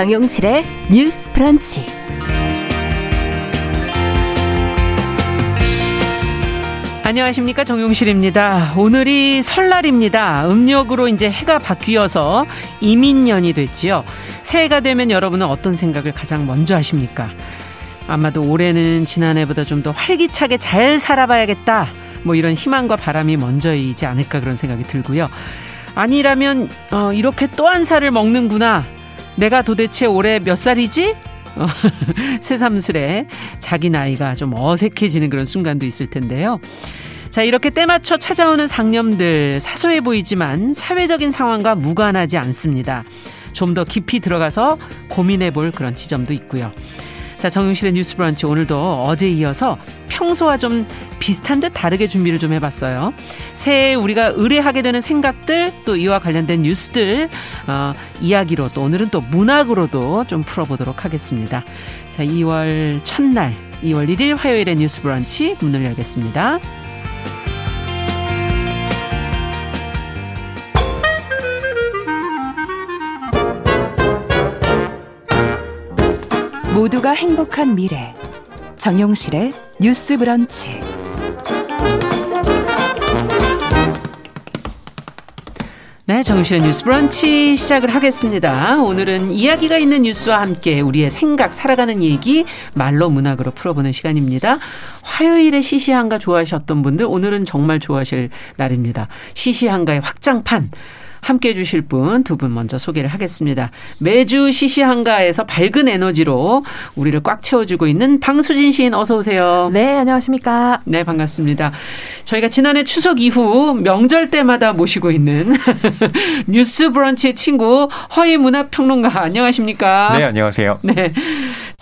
정용실의 뉴스 프런치. 안녕하십니까 정용실입니다. 오늘이 설날입니다. 음력으로 이제 해가 바뀌어서 이민년이 됐지요. 새해가 되면 여러분은 어떤 생각을 가장 먼저 하십니까? 아마도 올해는 지난해보다 좀 더 활기차게 잘 살아봐야겠다. 뭐 이런 희망과 바람이 먼저이지 않을까 그런 생각이 들고요. 아니라면 어, 이렇게 또 한 살을 먹는구나. 내가 도대체 올해 몇 살이지? 어, 새삼스레 자기 나이가 좀 어색해지는 그런 순간도 있을 텐데요. 자, 이렇게 때맞춰 찾아오는 상념들 사소해 보이지만 사회적인 상황과 무관하지 않습니다. 좀 더 깊이 들어가서 고민해 볼 그런 지점도 있고요. 자, 정용실의 뉴스 브런치 오늘도 어제 이어서 평소와 좀 비슷한 듯 다르게 준비를 좀 해봤어요. 새해 우리가 의뢰하게 되는 생각들 또 이와 관련된 뉴스들 어, 이야기로 또 오늘은 또 문학으로도 좀 풀어보도록 하겠습니다. 자, 2월 첫날 2월 1일 화요일의 뉴스 브런치 문을 열겠습니다. 모두가 행복한 미래. 정용실의 뉴스 브런치. 네, 정신의 뉴스 브런치 시작을 하겠습니다. 오늘은 이야기가 있는 뉴스와 함께 우리의 생각, 살아가는 얘기 말로 문학으로 풀어보는 시간입니다. 화요일에 시시한가 좋아하셨던 분들 오늘은 정말 좋아하실 날입니다. 시시한가의 확장판. 함께 해주실 분 두 분 먼저 소개를 하겠습니다. 매주 시시한가에서 밝은 에너지로 우리를 꽉 채워주고 있는 방수진 시인 어서 오세요. 네, 안녕하십니까. 네, 반갑습니다. 저희가 지난해 추석 이후 명절 때마다 모시고 있는 뉴스 브런치의 친구 허희 문화평론가 안녕하십니까? 네, 안녕하세요. 네.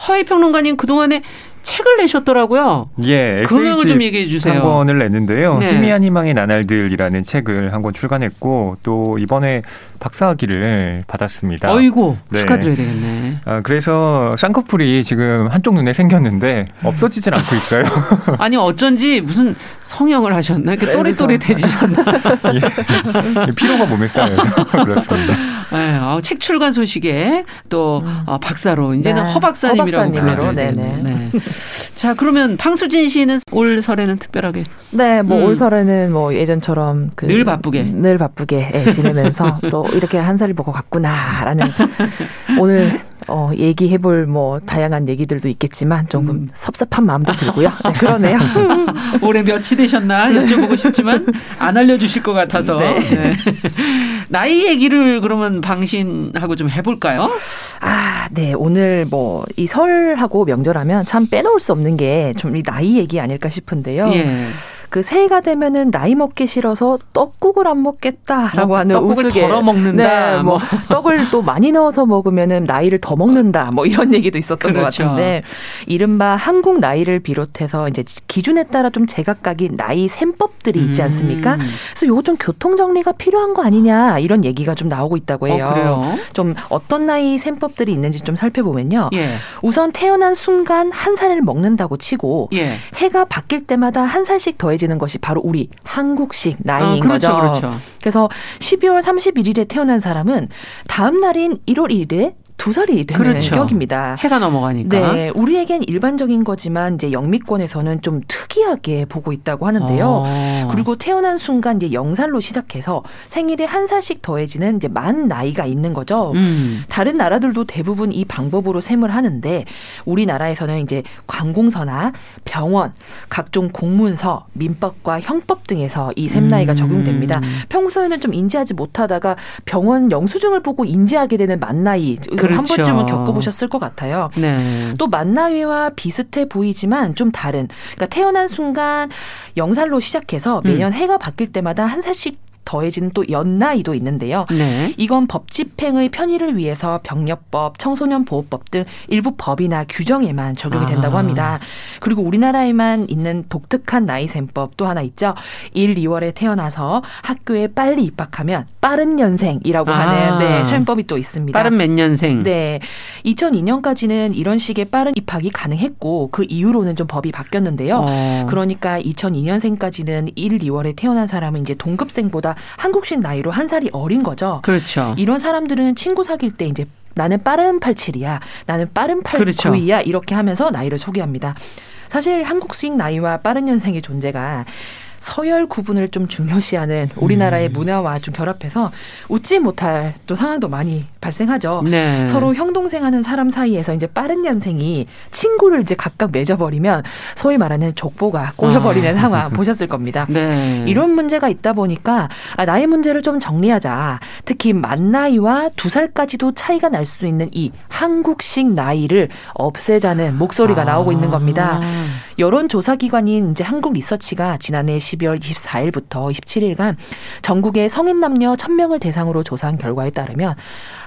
허희 평론가님 그동안에 책을 내셨더라고요. 예, 근황을 좀 얘기해 주세요. 한 권을 냈는데요. 네. 희미한 희망의 나날들이라는 책을 한 권 출간했고 또 이번에 박사학위를 받았습니다. 어이고 네. 축하드려야 되겠네. 아, 그래서 쌍꺼풀이 지금 한쪽 눈에 생겼는데 없어지질 않고 있어요. 아니 어쩐지 무슨 성형을 하셨나? 이렇게 네, 또릿또릿해지셨나? 예. 피로가 몸에 쌓여서 그렇습니다. 네, 어, 책 출간 소식에 또 어, 박사로 이제는 네, 허 박사님이라고 허 박사님으로, 불러줘야 네네. 되겠네. 네. 자 그러면 방수진 씨는 올 설에는 특별하게 네, 뭐 음. 올 설에는 뭐 예전처럼 그 늘 바쁘게. 늘 바쁘게 예, 지내면서 또 이렇게 한 살이 먹어 갔구나라는 오늘 어, 얘기해볼 뭐 다양한 얘기들도 있겠지만 조금 음. 섭섭한 마음도 들고요. 네, 그러네요. 올해 몇이 되셨나 여쭤보고 싶지만 안 알려주실 것 같아서 네. 네. 나이 얘기를 그러면 방신하고 좀 해볼까요? 아, 네. 오늘 뭐 이 설하고 명절하면 참 빼놓을 수 없는 게 좀 이 나이 얘기 아닐까 싶은데요. 예. 그 새해가 되면은 나이 먹기 싫어서 떡국을 안 먹겠다라고 뭐 하는 떡국을 우스개. 덜어 먹는다. 네, 뭐 떡을 또 많이 넣어서 먹으면은 나이를 더 먹는다. 뭐 이런 얘기도 있었던 그렇죠. 것 같은데 이른바 한국 나이를 비롯해서 이제 기준에 따라 좀 제각각이 나이 셈법들이 있지 않습니까? 음. 그래서 요거 좀 교통 정리가 필요한 거 아니냐 이런 얘기가 좀 나오고 있다고 해요. 어? 좀 어떤 나이 셈법들이 있는지 좀 살펴보면요. 예. 우선 태어난 순간 한 살을 먹는다고 치고 예. 해가 바뀔 때마다 한 살씩 더해 지는 것이 바로 우리 한국식 나이인 아, 그렇죠, 거죠. 그렇죠. 그래서 12월 31일에 태어난 사람은 다음 날인 1월 1일에 두 살이 되는 그렇죠. 격입니다. 해가 넘어가니까. 네, 우리에겐 일반적인 거지만 이제 영미권에서는 좀 특이하게 보고 있다고 하는데요. 어. 그리고 태어난 순간 이제 영살로 시작해서 생일에 한 살씩 더해지는 이제 만 나이가 있는 거죠. 음. 다른 나라들도 대부분 이 방법으로 셈을 하는데 우리나라에서는 이제 관공서나 병원, 각종 공문서, 민법과 형법 등에서 이 셈 나이가 음. 적용됩니다. 평소에는 좀 인지하지 못하다가 병원 영수증을 보고 인지하게 되는 만 나이 한 그렇죠. 번쯤은 겪어보셨을 것 같아요. 네. 또 만나위와 비슷해 보이지만 좀 다른. 그러니까 태어난 순간 영살로 시작해서 음. 매년 해가 바뀔 때마다 한 살씩 더해지는 또 연나이도 있는데요. 네. 이건 법 집행의 편의를 위해서 병력법, 청소년 보호법 등 일부 법이나 규정에만 적용이 된다고 아. 합니다. 그리고 우리나라에만 있는 독특한 나이셈법 또 하나 있죠. 1, 2월에 태어나서 학교에 빨리 입학하면 빠른 연생이라고 아. 하는 네, 셈법이 또 있습니다. 빠른 몇 년생. 네. 2002년까지는 이런 식의 빠른 입학이 가능했고 그 이후로는 좀 법이 바뀌었는데요. 어. 그러니까 2002년생까지는 1, 2월에 태어난 사람은 이제 동급생보다 한국식 나이로 한 살이 어린 거죠. 그렇죠. 이런 사람들은 친구 사귈 때 이제 나는 빠른 87이야. 나는 빠른 89이야. 그렇죠. 이렇게 하면서 나이를 소개합니다. 사실 한국식 나이와 빠른 년생의 존재가 서열 구분을 좀 중요시하는 우리나라의 음. 문화와 좀 결합해서 웃지 못할 또 상황도 많이 발생하죠. 네. 서로 형 동생하는 사람 사이에서 이제 빠른 년생이 친구를 이제 각각 맺어버리면 소위 말하는 족보가 꼬여버리는 아. 상황 보셨을 겁니다. 네. 이런 문제가 있다 보니까 아, 나의 문제를 좀 정리하자. 특히 만 나이와 두 살까지도 차이가 날 수 있는 이 한국식 나이를 없애자는 목소리가 나오고 있는 겁니다. 아. 여론조사기관인 이제 한국 리서치가 지난해 12월 24일부터 27일간 전국의 성인 남녀 1000명을 대상으로 조사한 결과에 따르면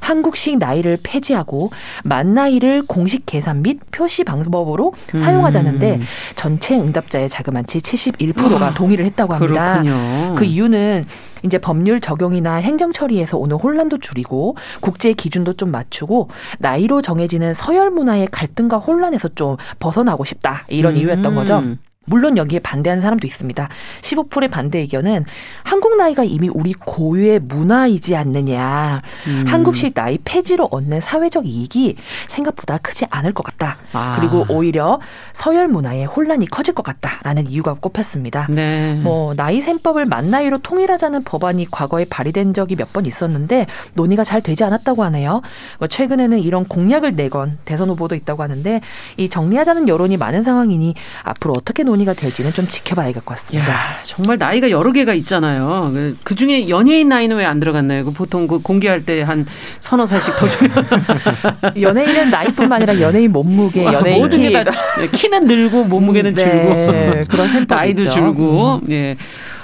한국식 나이를 폐지하고 만 나이를 공식 계산 및 표시 방법으로 사용하자는데 음. 전체 응답자의 자그마치 71%가 아, 동의를 했다고 합니다. 그렇군요. 그 이유는 이제 법률 적용이나 행정 처리에서 오는 혼란도 줄이고 국제 기준도 좀 맞추고 나이로 정해지는 서열 문화의 갈등과 혼란에서 좀 벗어나고 싶다 이런 이유였던 거죠. 음. 물론 여기에 반대하는 사람도 있습니다. 15%의 반대 의견은 한국 나이가 이미 우리 고유의 문화이지 않느냐. 음. 한국식 나이 폐지로 얻는 사회적 이익이 생각보다 크지 않을 것 같다. 아. 그리고 오히려 서열 문화의 혼란이 커질 것 같다라는 이유가 꼽혔습니다. 네. 뭐 나이 셈법을 만 나이로 통일하자는 법안이 과거에 발의된 적이 몇 번 있었는데 논의가 잘 되지 않았다고 하네요. 뭐 최근에는 이런 공약을 내건 대선 후보도 있다고 하는데 이 정리하자는 여론이 많은 상황이니 앞으로 어떻게 논의가 될지는 좀 지켜봐야 할것 같습니다. 야, 정말 나이가 여러 개가 있잖아요. 그 중에 연예인 나이는 왜 안 들어갔나요? 그 보통 그 공개할 때 한 서너 살씩 더 줘요. 연예인은 나이뿐만 아니라 연예인 몸무게, 연예인 모든 키, 게다 키는 늘고 몸무게는 네, 줄고 그런 셈법이 나이도. 줄고 음. 예.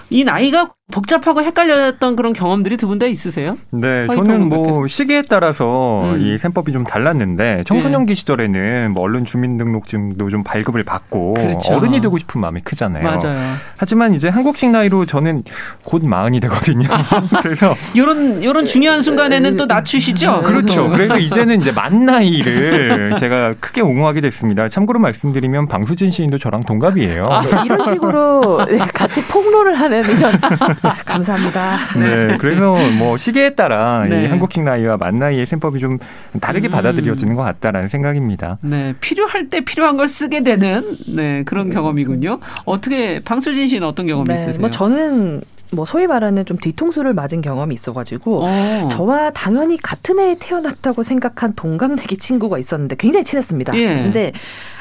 이 나이가 복잡하고 헷갈렸던 그런 경험들이 두 분 다 있으세요? 네, 저는 뭐 방법에서. 시기에 따라서 음. 이 셈법이 좀 달랐는데 청소년기 시절에는 뭐 언론 주민등록증도 좀 발급을 받고 그렇죠. 어른이 되고 싶은 마음이 크잖아요. 맞아요. 하지만 이제 한국식 나이로 저는 곧 마흔이 되거든요. 그래서 요런 요런 중요한 순간에는 또 낮추시죠? 그렇죠. 그래서 이제는 이제 만 나이를 제가 크게 옹호하게 됐습니다. 참고로 말씀드리면 방수진 시인도 저랑 동갑이에요. 아. 네, 이런 식으로 네, 같이 폭로를 하는 이런 아, 감사합니다. 네, 그래서 뭐 시기에 따라 네. 이 한국식 나이와 만 나이의 셈법이 좀 다르게 음. 받아들여지는 것 같다라는 생각입니다. 네, 필요할 때 필요한 걸 쓰게 되는 네, 그런 경험이군요. 어떻게 방수진 씨는 어떤 경험이 있으세요? 뭐 저는 뭐 소위 말하는 좀 뒤통수를 맞은 경험이 있어가지고 어. 저와 당연히 같은 해에 태어났다고 생각한 동갑내기 친구가 있었는데 굉장히 친했습니다. 예. 근데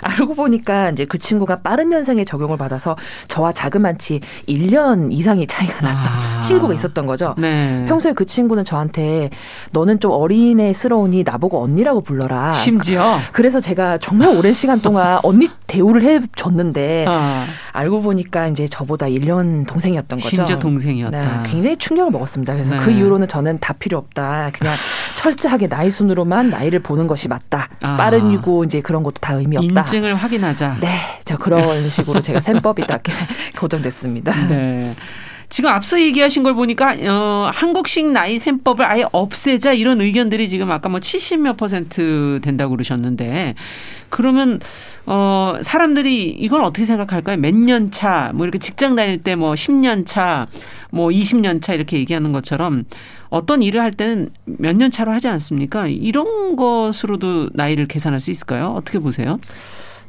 알고 보니까 이제 그 친구가 빠른 년생에 적용을 받아서 저와 자그마치 1년 이상의 차이가 났던 아. 친구가 있었던 거죠. 네. 평소에 그 친구는 저한테 너는 좀 어린애스러우니 나보고 언니라고 불러라. 심지어 그래서 제가 정말 오랜 시간 동안 언니 대우를 해줬는데 아, 알고 보니까 이제 저보다 1년 동생이었던 거죠. 심지어 동 생이었다. 네, 굉장히 충격을 먹었습니다. 그래서 네. 그 이후로는 저는 다 필요 없다. 그냥 철저하게 나이 순으로만 나이를 보는 것이 맞다. 아. 빠른이고 이제 그런 것도 다 의미 없다. 인증을 확인하자. 네, 저 그런 식으로 제가 셈법이 딱 고정됐습니다. 네. 지금 앞서 얘기하신 걸 보니까 어, 한국식 나이 셈법을 아예 없애자 이런 의견들이 지금 아까 뭐 70몇 퍼센트 된다고 그러셨는데 그러면 어 사람들이 이건 어떻게 생각할까요? 몇 년 차, 뭐 이렇게 직장 다닐 때 뭐 10년 차, 뭐 20년 차 이렇게 얘기하는 것처럼 어떤 일을 할 때는 몇 년 차로 하지 않습니까? 이런 것으로도 나이를 계산할 수 있을까요? 어떻게 보세요?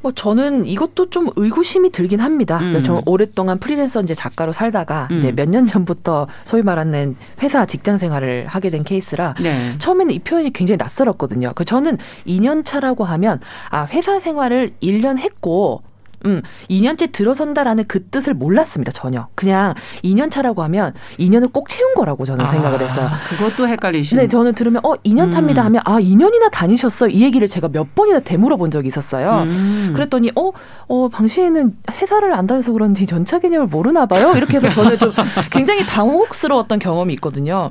뭐 저는 이것도 좀 의구심이 들긴 합니다. 음. 그러니까 저 오랫동안 프리랜서 이제 작가로 살다가 음. 이제 몇 년 전부터 소위 말하는 회사 직장 생활을 하게 된 케이스라 네. 처음에는 이 표현이 굉장히 낯설었거든요. 그 저는 2년 차라고 하면 아 회사 생활을 1년 했고 음, 2년째 들어선다라는 그 뜻을 몰랐습니다, 전혀. 그냥 2년 차라고 하면 2년을 꼭 채운 거라고 저는 생각을 했어요. 아, 그것도 헷갈리시는. 네, 저는 들으면 어, 2년 차입니다 음. 하면 아, 2년이나 다니셨어. 이 얘기를 제가 몇 번이나 되물어 본 적이 있었어요. 음. 그랬더니 어, 어, 당신은 회사를 안 다녀서 그런지 연차 개념을 모르나 봐요. 이렇게 해서 저는 좀 굉장히 당혹스러웠던 경험이 있거든요.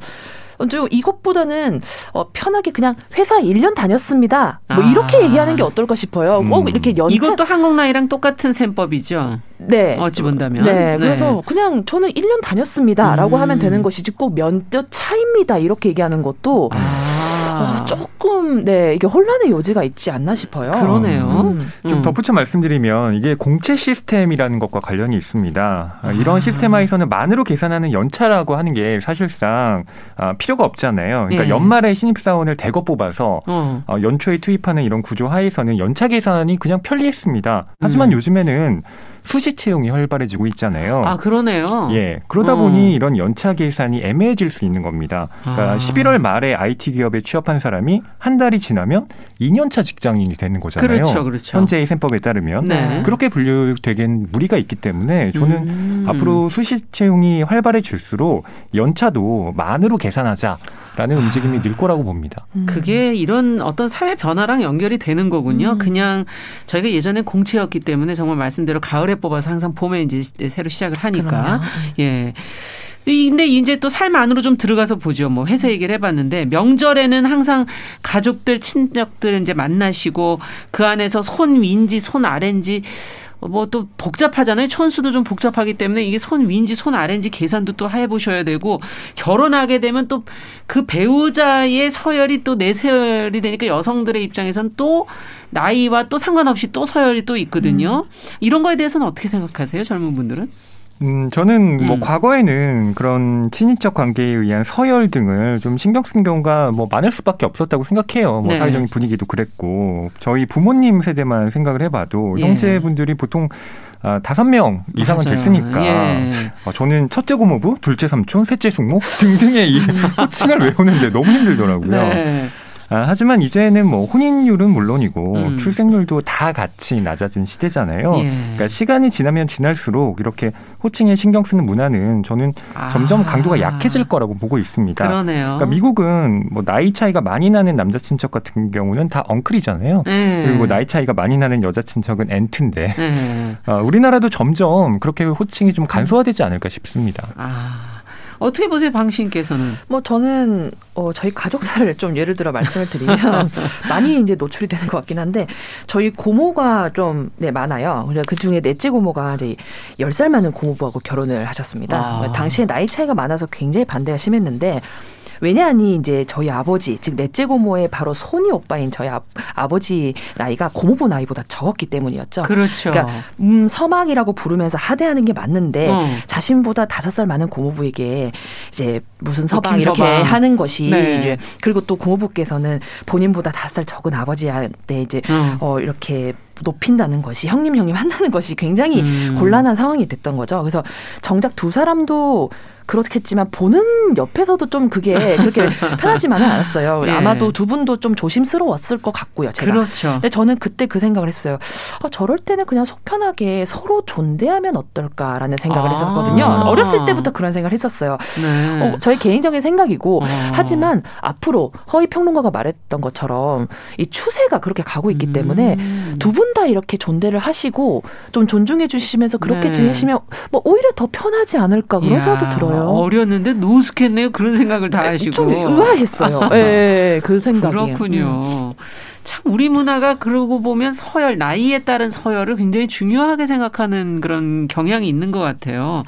어, 좀 이것보다는 어, 편하게 그냥 회사 1년 다녔습니다. 뭐 이렇게 아. 얘기하는 게 어떨까 싶어요. 음. 꼭 이렇게 연차 이것도 한국 나이랑 똑같은 셈법이죠. 네. 어찌 본다면. 네, 그래서 그냥 저는 1년 다녔습니다라고 음. 하면 되는 것이지 꼭몇년 차입니다 이렇게 얘기하는 것도 아. 아. 어, 조금 네 이게 혼란의 여지가 있지 않나 싶어요. 그러네요. 음. 좀 음. 덧붙여 말씀드리면 이게 공채 시스템이라는 것과 관련이 있습니다. 아, 이런 아. 시스템하에서는 만으로 계산하는 연차라고 하는 게 사실상 아, 필요가 없잖아요. 그러니까 예. 연말에 신입사원을 대거 뽑아서 어. 어, 연초에 투입하는 이런 구조 하에서는 연차 계산이 그냥 편리했습니다. 하지만 음. 요즘에는 수시 채용이 활발해지고 있잖아요. 아 그러네요. 예. 그러다 어. 보니 이런 연차 계산이 애매해질 수 있는 겁니다. 그러니까 아. 11월 말에 IT 기업에 취업한 사람이 한 달이 지나면 2년차 직장인이 되는 거잖아요. 그렇죠, 그렇죠. 현재의 셈법에 따르면 네. 그렇게 분류되긴 무리가 있기 때문에 저는 음. 앞으로 수시 채용이 활발해질수록 연차도 만으로 계산하자 라는 움직임이 늘 거라고 봅니다. 음. 그게 이런 어떤 사회 변화랑 연결이 되는 거군요. 음. 그냥 저희가 예전에 공채였기 때문에 정말 말씀대로 가을에 뽑아서 항상 봄에 이제 새로 시작을 하니까. 그러네요. 예. 근데 이제 또 삶 안으로 좀 들어가서 보죠. 뭐 회사 얘기를 해봤는데 명절에는 항상 가족들, 친척들 이제 만나시고 그 안에서 손 위인지 손 아래인지 뭐 또 복잡하잖아요. 촌수도 좀 복잡하기 때문에 이게 손 위인지 손 아래인지 계산도 또 해보셔야 되고 결혼하게 되면 또 그 배우자의 서열이 또 내 서열이 되니까 여성들의 입장에선 또 나이와 또 상관없이 또 서열이 또 있거든요. 이런 거에 대해서는 어떻게 생각하세요, 젊은 분들은? 음, 저는 뭐 음. 과거에는 그런 친인척 관계에 의한 서열 등을 좀 신경 쓴 경우가 뭐 많을 수밖에 없었다고 생각해요. 뭐 네. 사회적인 분위기도 그랬고 저희 부모님 세대만 생각을 해봐도 예. 형제분들이 보통 아, 다섯 명 이상은 맞아요. 됐으니까 예. 어, 저는 첫째 고모부, 둘째 삼촌, 셋째 숙모 등등의 이 호칭을 외우는데 너무 힘들더라고요. 네. 아, 하지만 이제는 뭐 혼인율은 물론이고 음. 출생률도 다 같이 낮아진 시대잖아요. 예. 그러니까 시간이 지나면 지날수록 이렇게 호칭에 신경 쓰는 문화는 저는 점점 아. 강도가 약해질 거라고 보고 있습니다. 그러네요. 그러니까 미국은 뭐 나이 차이가 많이 나는 남자 친척 같은 경우는 다 엉클이잖아요. 네. 그리고 나이 차이가 많이 나는 여자 친척은 앤트인데 네. 아, 우리나라도 점점 그렇게 호칭이 좀 간소화되지 않을까 싶습니다. 아. 어떻게 보세요, 방신께서는? 뭐 저는 어 저희 가족사를 좀 예를 들어 말씀을 드리면 많이 이제 노출이 되는 것 같긴 한데 저희 고모가 좀 네 많아요. 그 중에 넷째 고모가 이제 10살 많은 고모부하고 결혼을 하셨습니다. 아. 당시에 나이 차이가 많아서 굉장히 반대가 심했는데 왜냐하니 이제 저희 아버지 즉 넷째 고모의 바로 손이 오빠인 저희 아, 아버지 나이가 고모부 나이보다 적었기 때문이었죠. 그렇죠. 그러니까 음 서막이라고 부르면서 하대하는 게 맞는데 어. 자신보다 다섯 살 많은 고모부에게 이제 무슨 서방. 이렇게 하는 것이 네. 이제 그리고 또 고모부께서는 본인보다 다섯 살 적은 아버지한테 이제 어. 어 이렇게 높인다는 것이 형님 형님 한다는 것이 굉장히 음. 곤란한 상황이 됐던 거죠. 그래서 정작 두 사람도 그렇겠지만 보는 옆에서도 좀 그게 그렇게 편하지만은 않았어요. 예. 아마도 두 분도 좀 조심스러웠을 것 같고요. 제가. 그렇죠. 근데 저는 그때 그 생각을 했어요. 아, 저럴 때는 그냥 속 편하게 서로 존대하면 어떨까라는 생각을 아. 했었거든요. 어렸을 때부터 그런 생각을 했었어요. 네. 어, 저의 개인적인 생각이고 어. 하지만 앞으로 허위 평론가가 말했던 것처럼 이 추세가 그렇게 가고 있기 때문에 음. 두분 다 이렇게 존대를 하시고 좀 존중해 주시면서 그렇게 네. 지내시면 뭐 오히려 더 편하지 않을까 그런 생각도 들어요. 어렸는데 노숙했네요. 그런 생각을 다 하시고. 좀 의아했어요. 예, 예, 그 생각이. 음. 그렇군요. 참 우리 문화가 그러고 보면 서열 나이에 따른 서열을 굉장히 중요하게 생각하는 그런 경향이 있는 것 같아요.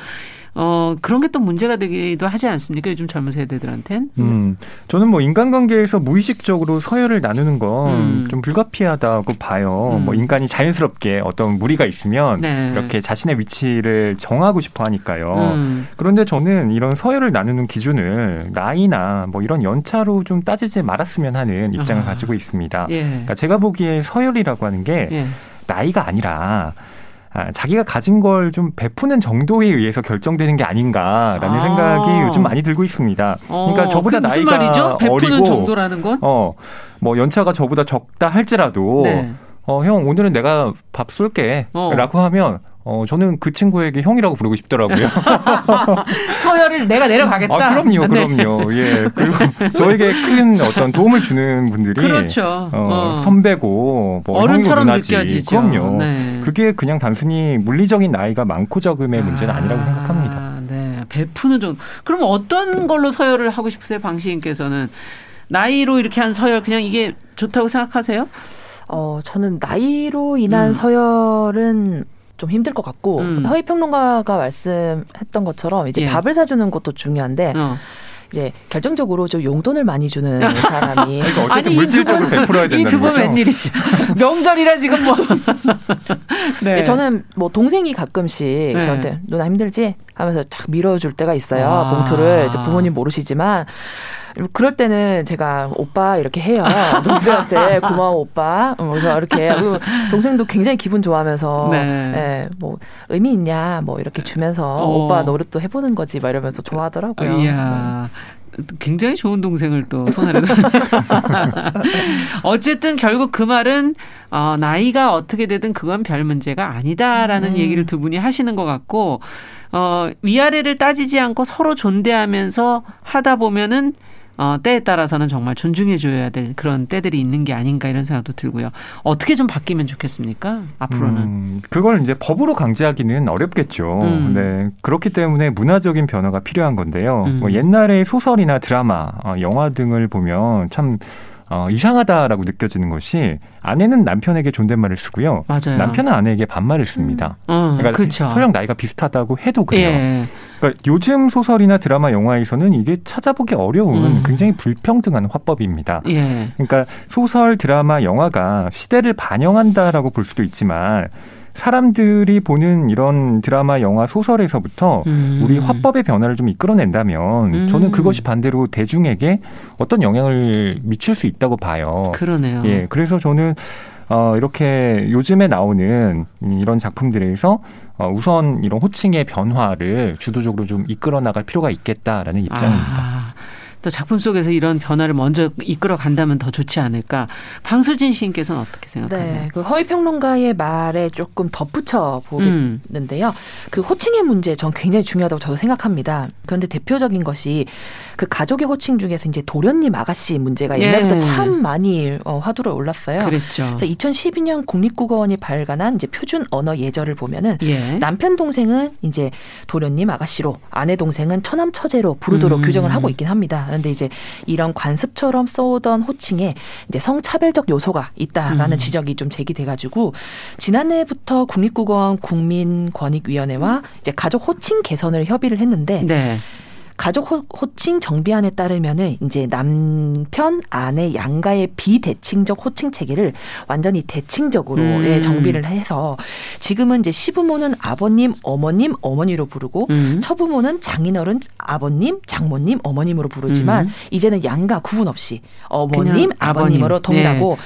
어 그런 게 또 문제가 되기도 하지 않습니까? 요즘 젊은 세대들한텐. 음, 저는 뭐 인간관계에서 무의식적으로 서열을 나누는 건좀 음. 불가피하다고 봐요. 음. 뭐 인간이 자연스럽게 어떤 무리가 있으면 네. 이렇게 자신의 위치를 정하고 싶어 하니까요. 음. 그런데 저는 이런 서열을 나누는 기준을 나이나 뭐 이런 연차로 좀 따지지 말았으면 하는 입장을 아. 가지고 있습니다. 예. 그러니까 제가 보기에 서열이라고 하는 게 예. 나이가 아니라 아, 자기가 가진 걸 좀 베푸는 정도에 의해서 결정되는 게 아닌가라는 아. 생각이 요즘 많이 들고 있습니다. 그러니까 어, 저보다 그게 무슨 나이가 말이죠? 베푸는 어리고 정도라는 건? 어, 뭐 연차가 저보다 적다 할지라도 네. 어, 형 오늘은 내가 밥 쏠게 어. 라고 하면 어, 저는 그 친구에게 형이라고 부르고 싶더라고요. 서열을 내가 내려가겠다. 아, 그럼요, 네. 그럼요. 예. 그리고 저에게 큰 어떤 도움을 주는 분들이 그렇죠. 어, 어. 선배고 뭐 어른처럼 누나지. 느껴지죠. 그럼요. 네. 그게 그냥 단순히 물리적인 나이가 많고 적음의 문제는 아니라고 생각합니다. 네, 베푸는 정도. 그럼 어떤 걸로 서열을 하고 싶으세요, 방 시인께서는? 나이로 이렇게 한 서열 그냥 이게 좋다고 생각하세요? 어, 저는 나이로 인한 음. 서열은 좀 힘들 것 같고 음. 허위 평론가가 말씀했던 것처럼 이제 예. 밥을 사주는 것도 중요한데 어. 이제 결정적으로 좀 용돈을 많이 주는 사람이 그러니까 어쨌든 아니, 이 물질적으로 두 분- 베풀어야 된다는 이두분 거죠. 웬일이죠? 명절이라 지금 뭐. 네. 저는 뭐 동생이 가끔씩 네. 저한테 누나 힘들지 하면서 착 밀어줄 때가 있어요. 아. 봉투를 이제 부모님 모르시지만 그럴 때는 제가 오빠 이렇게 해요. 동생한테 고마워 오빠. 어, 그래서 이렇게 동생도 굉장히 기분 좋아하면서 네. 예, 뭐 의미 있냐 뭐 이렇게 주면서 어. 오빠 노릇도 해보는 거지 막 이러면서 좋아하더라고요. 네. 이야. 굉장히 좋은 동생을 또 손아래. 어쨌든 결국 그 말은 어, 나이가 어떻게 되든 그건 별 문제가 아니다라는 음. 얘기를 두 분이 하시는 것 같고 어, 위아래를 따지지 않고 서로 존대하면서 하다 보면은 어, 때에 따라서는 정말 존중해줘야 될 그런 때들이 있는 게 아닌가 이런 생각도 들고요. 어떻게 좀 바뀌면 좋겠습니까? 앞으로는. 음, 그걸 이제 법으로 강제하기는 어렵겠죠. 음. 네. 그렇기 때문에 문화적인 변화가 필요한 건데요. 음. 뭐 옛날에 소설이나 드라마, 어, 영화 등을 보면 참 어, 이상하다라고 느껴지는 것이 아내는 남편에게 존댓말을 쓰고요. 맞아요. 남편은 아내에게 반말을 씁니다. 어, 그러니까 그렇죠. 설령 나이가 비슷하다고 해도 그래요. 예. 그러니까 요즘 소설이나 드라마, 영화에서는 이게 찾아보기 어려운 음. 굉장히 불평등한 화법입니다. 예. 그러니까 소설, 드라마, 영화가 시대를 반영한다라고 볼 수도 있지만 사람들이 보는 이런 드라마, 영화, 소설에서부터 음. 우리 화법의 변화를 좀 이끌어낸다면 음. 저는 그것이 반대로 대중에게 어떤 영향을 미칠 수 있다고 봐요. 그러네요. 예, 그래서 저는 어, 이렇게 요즘에 나오는 이런 작품들에서 어, 우선 이런 호칭의 변화를 주도적으로 좀 이끌어 나갈 필요가 있겠다라는 입장입니다. 아, 또 작품 속에서 이런 변화를 먼저 이끌어 간다면 더 좋지 않을까. 방수진 시인께서는 어떻게 생각하세요? 네, 그 허위 평론가의 말에 조금 덧붙여 음. 보겠는데요. 그 호칭의 문제 전 굉장히 중요하다고 저도 생각합니다. 그런데 대표적인 것이 그 가족의 호칭 중에서 이제 도련님 아가씨 문제가 예. 옛날부터 참 많이 어, 화두를 올랐어요. 그랬죠. 그래서 2012년 국립국어원이 발간한 이제 표준 언어 예절을 보면은 예. 남편 동생은 이제 도련님 아가씨로 아내 동생은 처남 처제로 부르도록 음. 규정을 하고 있긴 합니다. 그런데 이제 이런 관습처럼 써오던 호칭에 이제 성차별적 요소가 있다라는 음. 지적이 좀 제기돼가지고 지난해부터 국립국어원 국민권익위원회와 이제 가족 호칭 개선을 협의를 했는데 네. 가족 호, 호칭 정비안에 따르면은 이제 남편, 아내, 양가의 비대칭적 호칭 체계를 완전히 대칭적으로 음. 예, 정비를 해서 지금은 이제 시부모는 아버님, 어머님, 어머니로 부르고 음. 처부모는 장인어른 아버님, 장모님, 어머님으로 부르지만 음. 이제는 양가 구분 없이 어머님, 아버님으로 아버님. 동일하고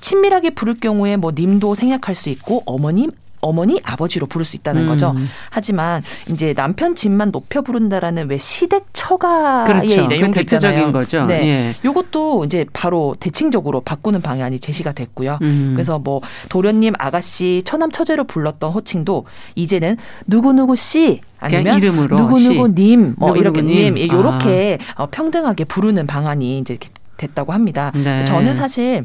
친밀하게 부를 경우에 뭐 님도 생략할 수 있고 어머님, 어머니, 아버지로 부를 수 있다는 거죠. 음. 하지만 이제 남편 집만 높여 부른다라는 왜 시댁 처가의 그렇죠. 그 내용도 대표적인 있잖아요. 거죠. 네. 예. 요것도 이제 바로 대칭적으로 바꾸는 방안이 제시가 됐고요. 음. 그래서 뭐 도련님 아가씨 처남 처제로 불렀던 호칭도 이제는 누구 누구 씨 그냥 아니면 이름으로 누구누구 님, 뭐 이렇게 누구누구님. 님 이렇게 어, 평등하게 부르는 방안이 이제 이렇게 됐다고 합니다. 네. 저는 사실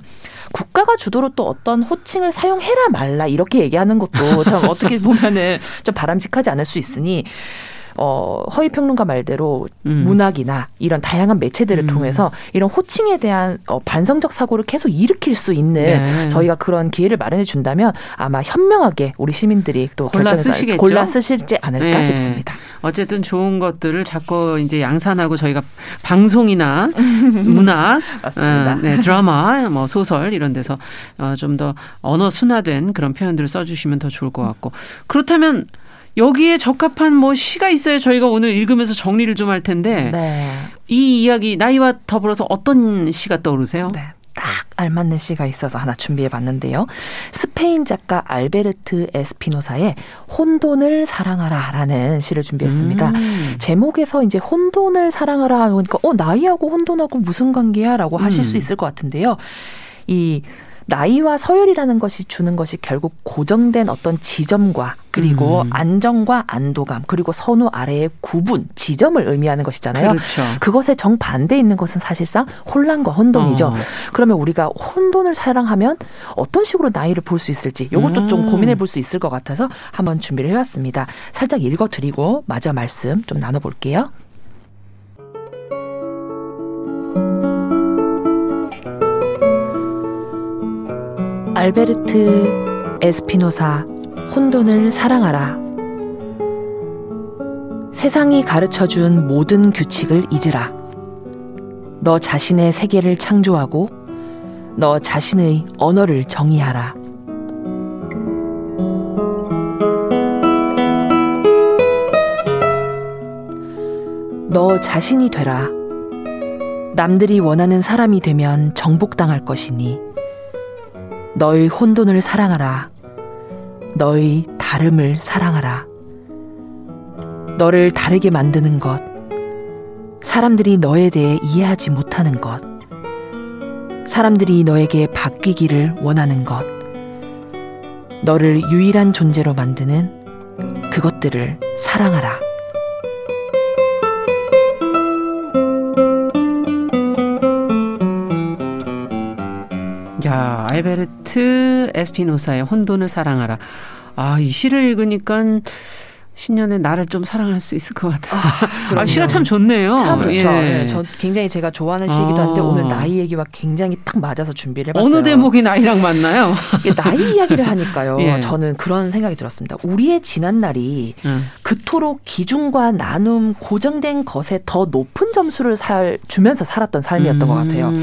국가가 주도로 또 어떤 호칭을 사용해라 말라 이렇게 얘기하는 것도 참 어떻게 보면은 좀 바람직하지 않을 수 있으니 어, 허위 평론가 말대로 음. 문학이나 이런 다양한 매체들을 음. 통해서 이런 호칭에 대한 어, 반성적 사고를 계속 일으킬 수 있는 네. 저희가 그런 기회를 마련해 준다면 아마 현명하게 우리 시민들이 또 골라 쓰시겠죠? 골라 쓰실지 않을까 네. 싶습니다. 어쨌든 좋은 것들을 자꾸 이제 양산하고 저희가 방송이나 문학. 어, 네, 드라마, 뭐 소설 이런 데서 어, 좀 더 언어 순화된 그런 표현들을 써주시면 더 좋을 것 같고 그렇다면 여기에 적합한 뭐 시가 있어야 저희가 오늘 읽으면서 정리를 좀 할 텐데 네. 이 이야기 나이와 더불어서 어떤 시가 떠오르세요? 네. 딱 알맞는 시가 있어서 하나 준비해 봤는데요. 스페인 작가 알베르트 에스피노사의 혼돈을 사랑하라라는 시를 준비했습니다. 음. 제목에서 이제 혼돈을 사랑하라 그러니까 어 나이하고 혼돈하고 무슨 관계야라고 하실 음. 수 있을 것 같은데요. 이 나이와 서열이라는 것이 주는 것이 결국 고정된 어떤 지점과 그리고 음. 안정과 안도감 그리고 선우 아래의 구분 지점을 의미하는 것이잖아요. 그렇죠. 그것에 정반대 있는 것은 사실상 혼란과 혼돈이죠. 어. 그러면 우리가 혼돈을 사랑하면 어떤 식으로 나이를 볼 수 있을지 이것도 좀 음. 고민해 볼 수 있을 것 같아서 한번 준비를 해왔습니다. 살짝 읽어드리고 마저 말씀 좀 나눠볼게요. 알베르트 에스피노사 혼돈을 사랑하라. 세상이 가르쳐 준 모든 규칙을 잊으라. 너 자신의 세계를 창조하고 너 자신의 언어를 정의하라. 너 자신이 되라. 남들이 원하는 사람이 되면 정복당할 것이니 너의 혼돈을 사랑하라. 너의 다름을 사랑하라. 너를 다르게 만드는 것. 사람들이 너에 대해 이해하지 못하는 것. 사람들이 너에게 바뀌기를 원하는 것. 너를 유일한 존재로 만드는 그것들을 사랑하라. 알베르트 에스피노사의 혼돈을 사랑하라. 아, 이 시를 읽으니까 신년에 나를 좀 사랑할 수 있을 것 같아요. 아, 아 시가 참 좋네요. 참 좋죠. 예. 예. 저 굉장히 제가 좋아하는 시이기도 한데 어. 오늘 나이 얘기와 굉장히 딱 맞아서 준비를 해봤어요. 어느 대목이 나이랑 맞나요? 나이 이야기를 하니까요. 예. 저는 그런 생각이 들었습니다. 우리의 지난 날이 음. 그토록 기준과 나눔 고정된 것에 더 높은 점수를 살, 주면서 살았던 삶이었던 음. 것 같아요.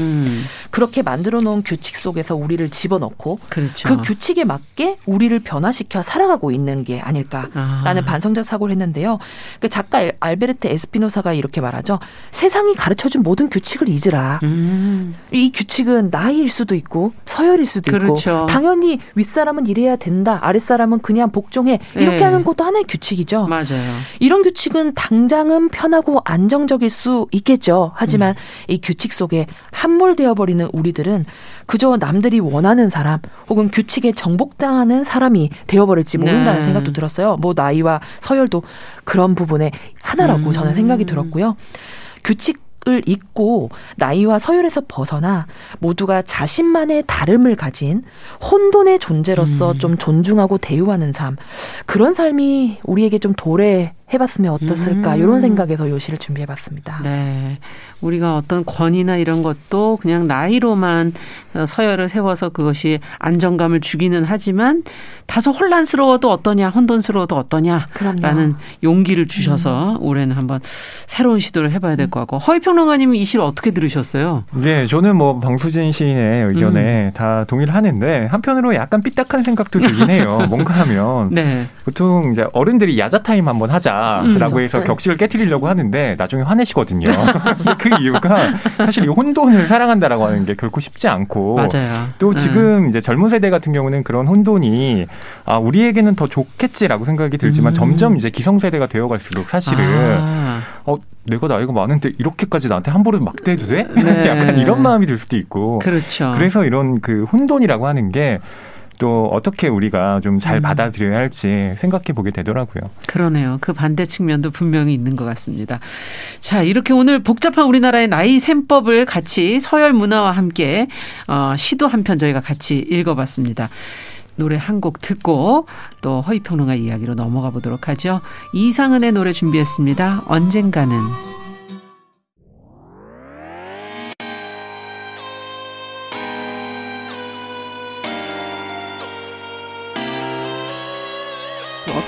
그렇게 만들어 놓은 규칙 속에서 우리를 집어넣고 그렇죠. 그 규칙에 맞게 우리를 변화시켜 살아가고 있는 게 아닐까라는 아. 반 반성적 사고를 했는데요. 그 작가 알베르트 에스피노사가 이렇게 말하죠. 세상이 가르쳐준 모든 규칙을 잊으라. 음. 이 규칙은 나이일 수도 있고 서열일 수도 그렇죠. 있고 당연히 윗사람은 이래야 된다. 아랫사람은 그냥 복종해. 이렇게 네. 하는 것도 하나의 규칙이죠. 맞아요. 이런 규칙은 당장은 편하고 안정적일 수 있겠죠. 하지만 음. 이 규칙 속에 함몰되어 버리는 우리들은 그저 남들이 원하는 사람 혹은 규칙에 정복당하는 사람이 되어버릴지 모른다는 네. 생각도 들었어요. 뭐 나이와 서열도 그런 부분의 하나라고 음. 저는 생각이 들었고요. 규칙 을 잊고 나이와 서열에서 벗어나 모두가 자신만의 다름을 가진 혼돈의 존재로서 음. 좀 존중하고 대우하는 삶 그런 삶이 우리에게 좀 도래 해봤으면 어떻을까 음. 이런 생각에서 요시를 준비해봤습니다. 네, 우리가 어떤 권위나 이런 것도 그냥 나이로만 서열을 세워서 그것이 안정감을 주기는 하지만 다소 혼란스러워도 어떠냐, 혼돈스러워도 어떠냐라는 그럼요. 용기를 주셔서 음. 올해는 한번 새로운 시도를 해봐야 될 것 같고 허위 평론가님이 이 시를 어떻게 들으셨어요? 네, 저는 뭐 방수진 시인의 의견에 음. 다 동의를 하는데 한편으로 약간 삐딱한 생각도 들긴 해요. 뭔가 하면 네. 보통 이제 어른들이 야자 타임 한번 하자 라고 음, 해서 네. 격식을 깨뜨리려고 하는데 나중에 화내시거든요. 그 이유가 사실 이 혼돈을 사랑한다라고 하는 게 결코 쉽지 않고 맞아요. 또 네. 지금 음. 이제 젊은 세대 같은 경우는 그런 혼돈이 아 우리에게는 더 좋겠지라고 생각이 들지만 음. 점점 이제 기성세대가 되어갈수록 사실은 아. 어 내가 나이가 많은데 이렇게까지 나한테 함부로 막대도 돼? 네. 약간 이런 마음이 들 수도 있고 그렇죠. 그래서 이런 그 혼돈이라고 하는 게 또 어떻게 우리가 좀잘 음. 받아들여야 할지 생각해 보게 되더라고요. 그러네요. 그 반대 측면도 분명히 있는 것 같습니다. 자, 이렇게 오늘 복잡한 우리나라의 나이 셈법을 같이 서열 문화와 함께 어, 시도 한 편 저희가 같이 읽어봤습니다. 노래 한 곡 듣고 또 허위평론가 이야기로 넘어가 보도록 하죠. 이상은의 노래 준비했습니다. 언젠가는.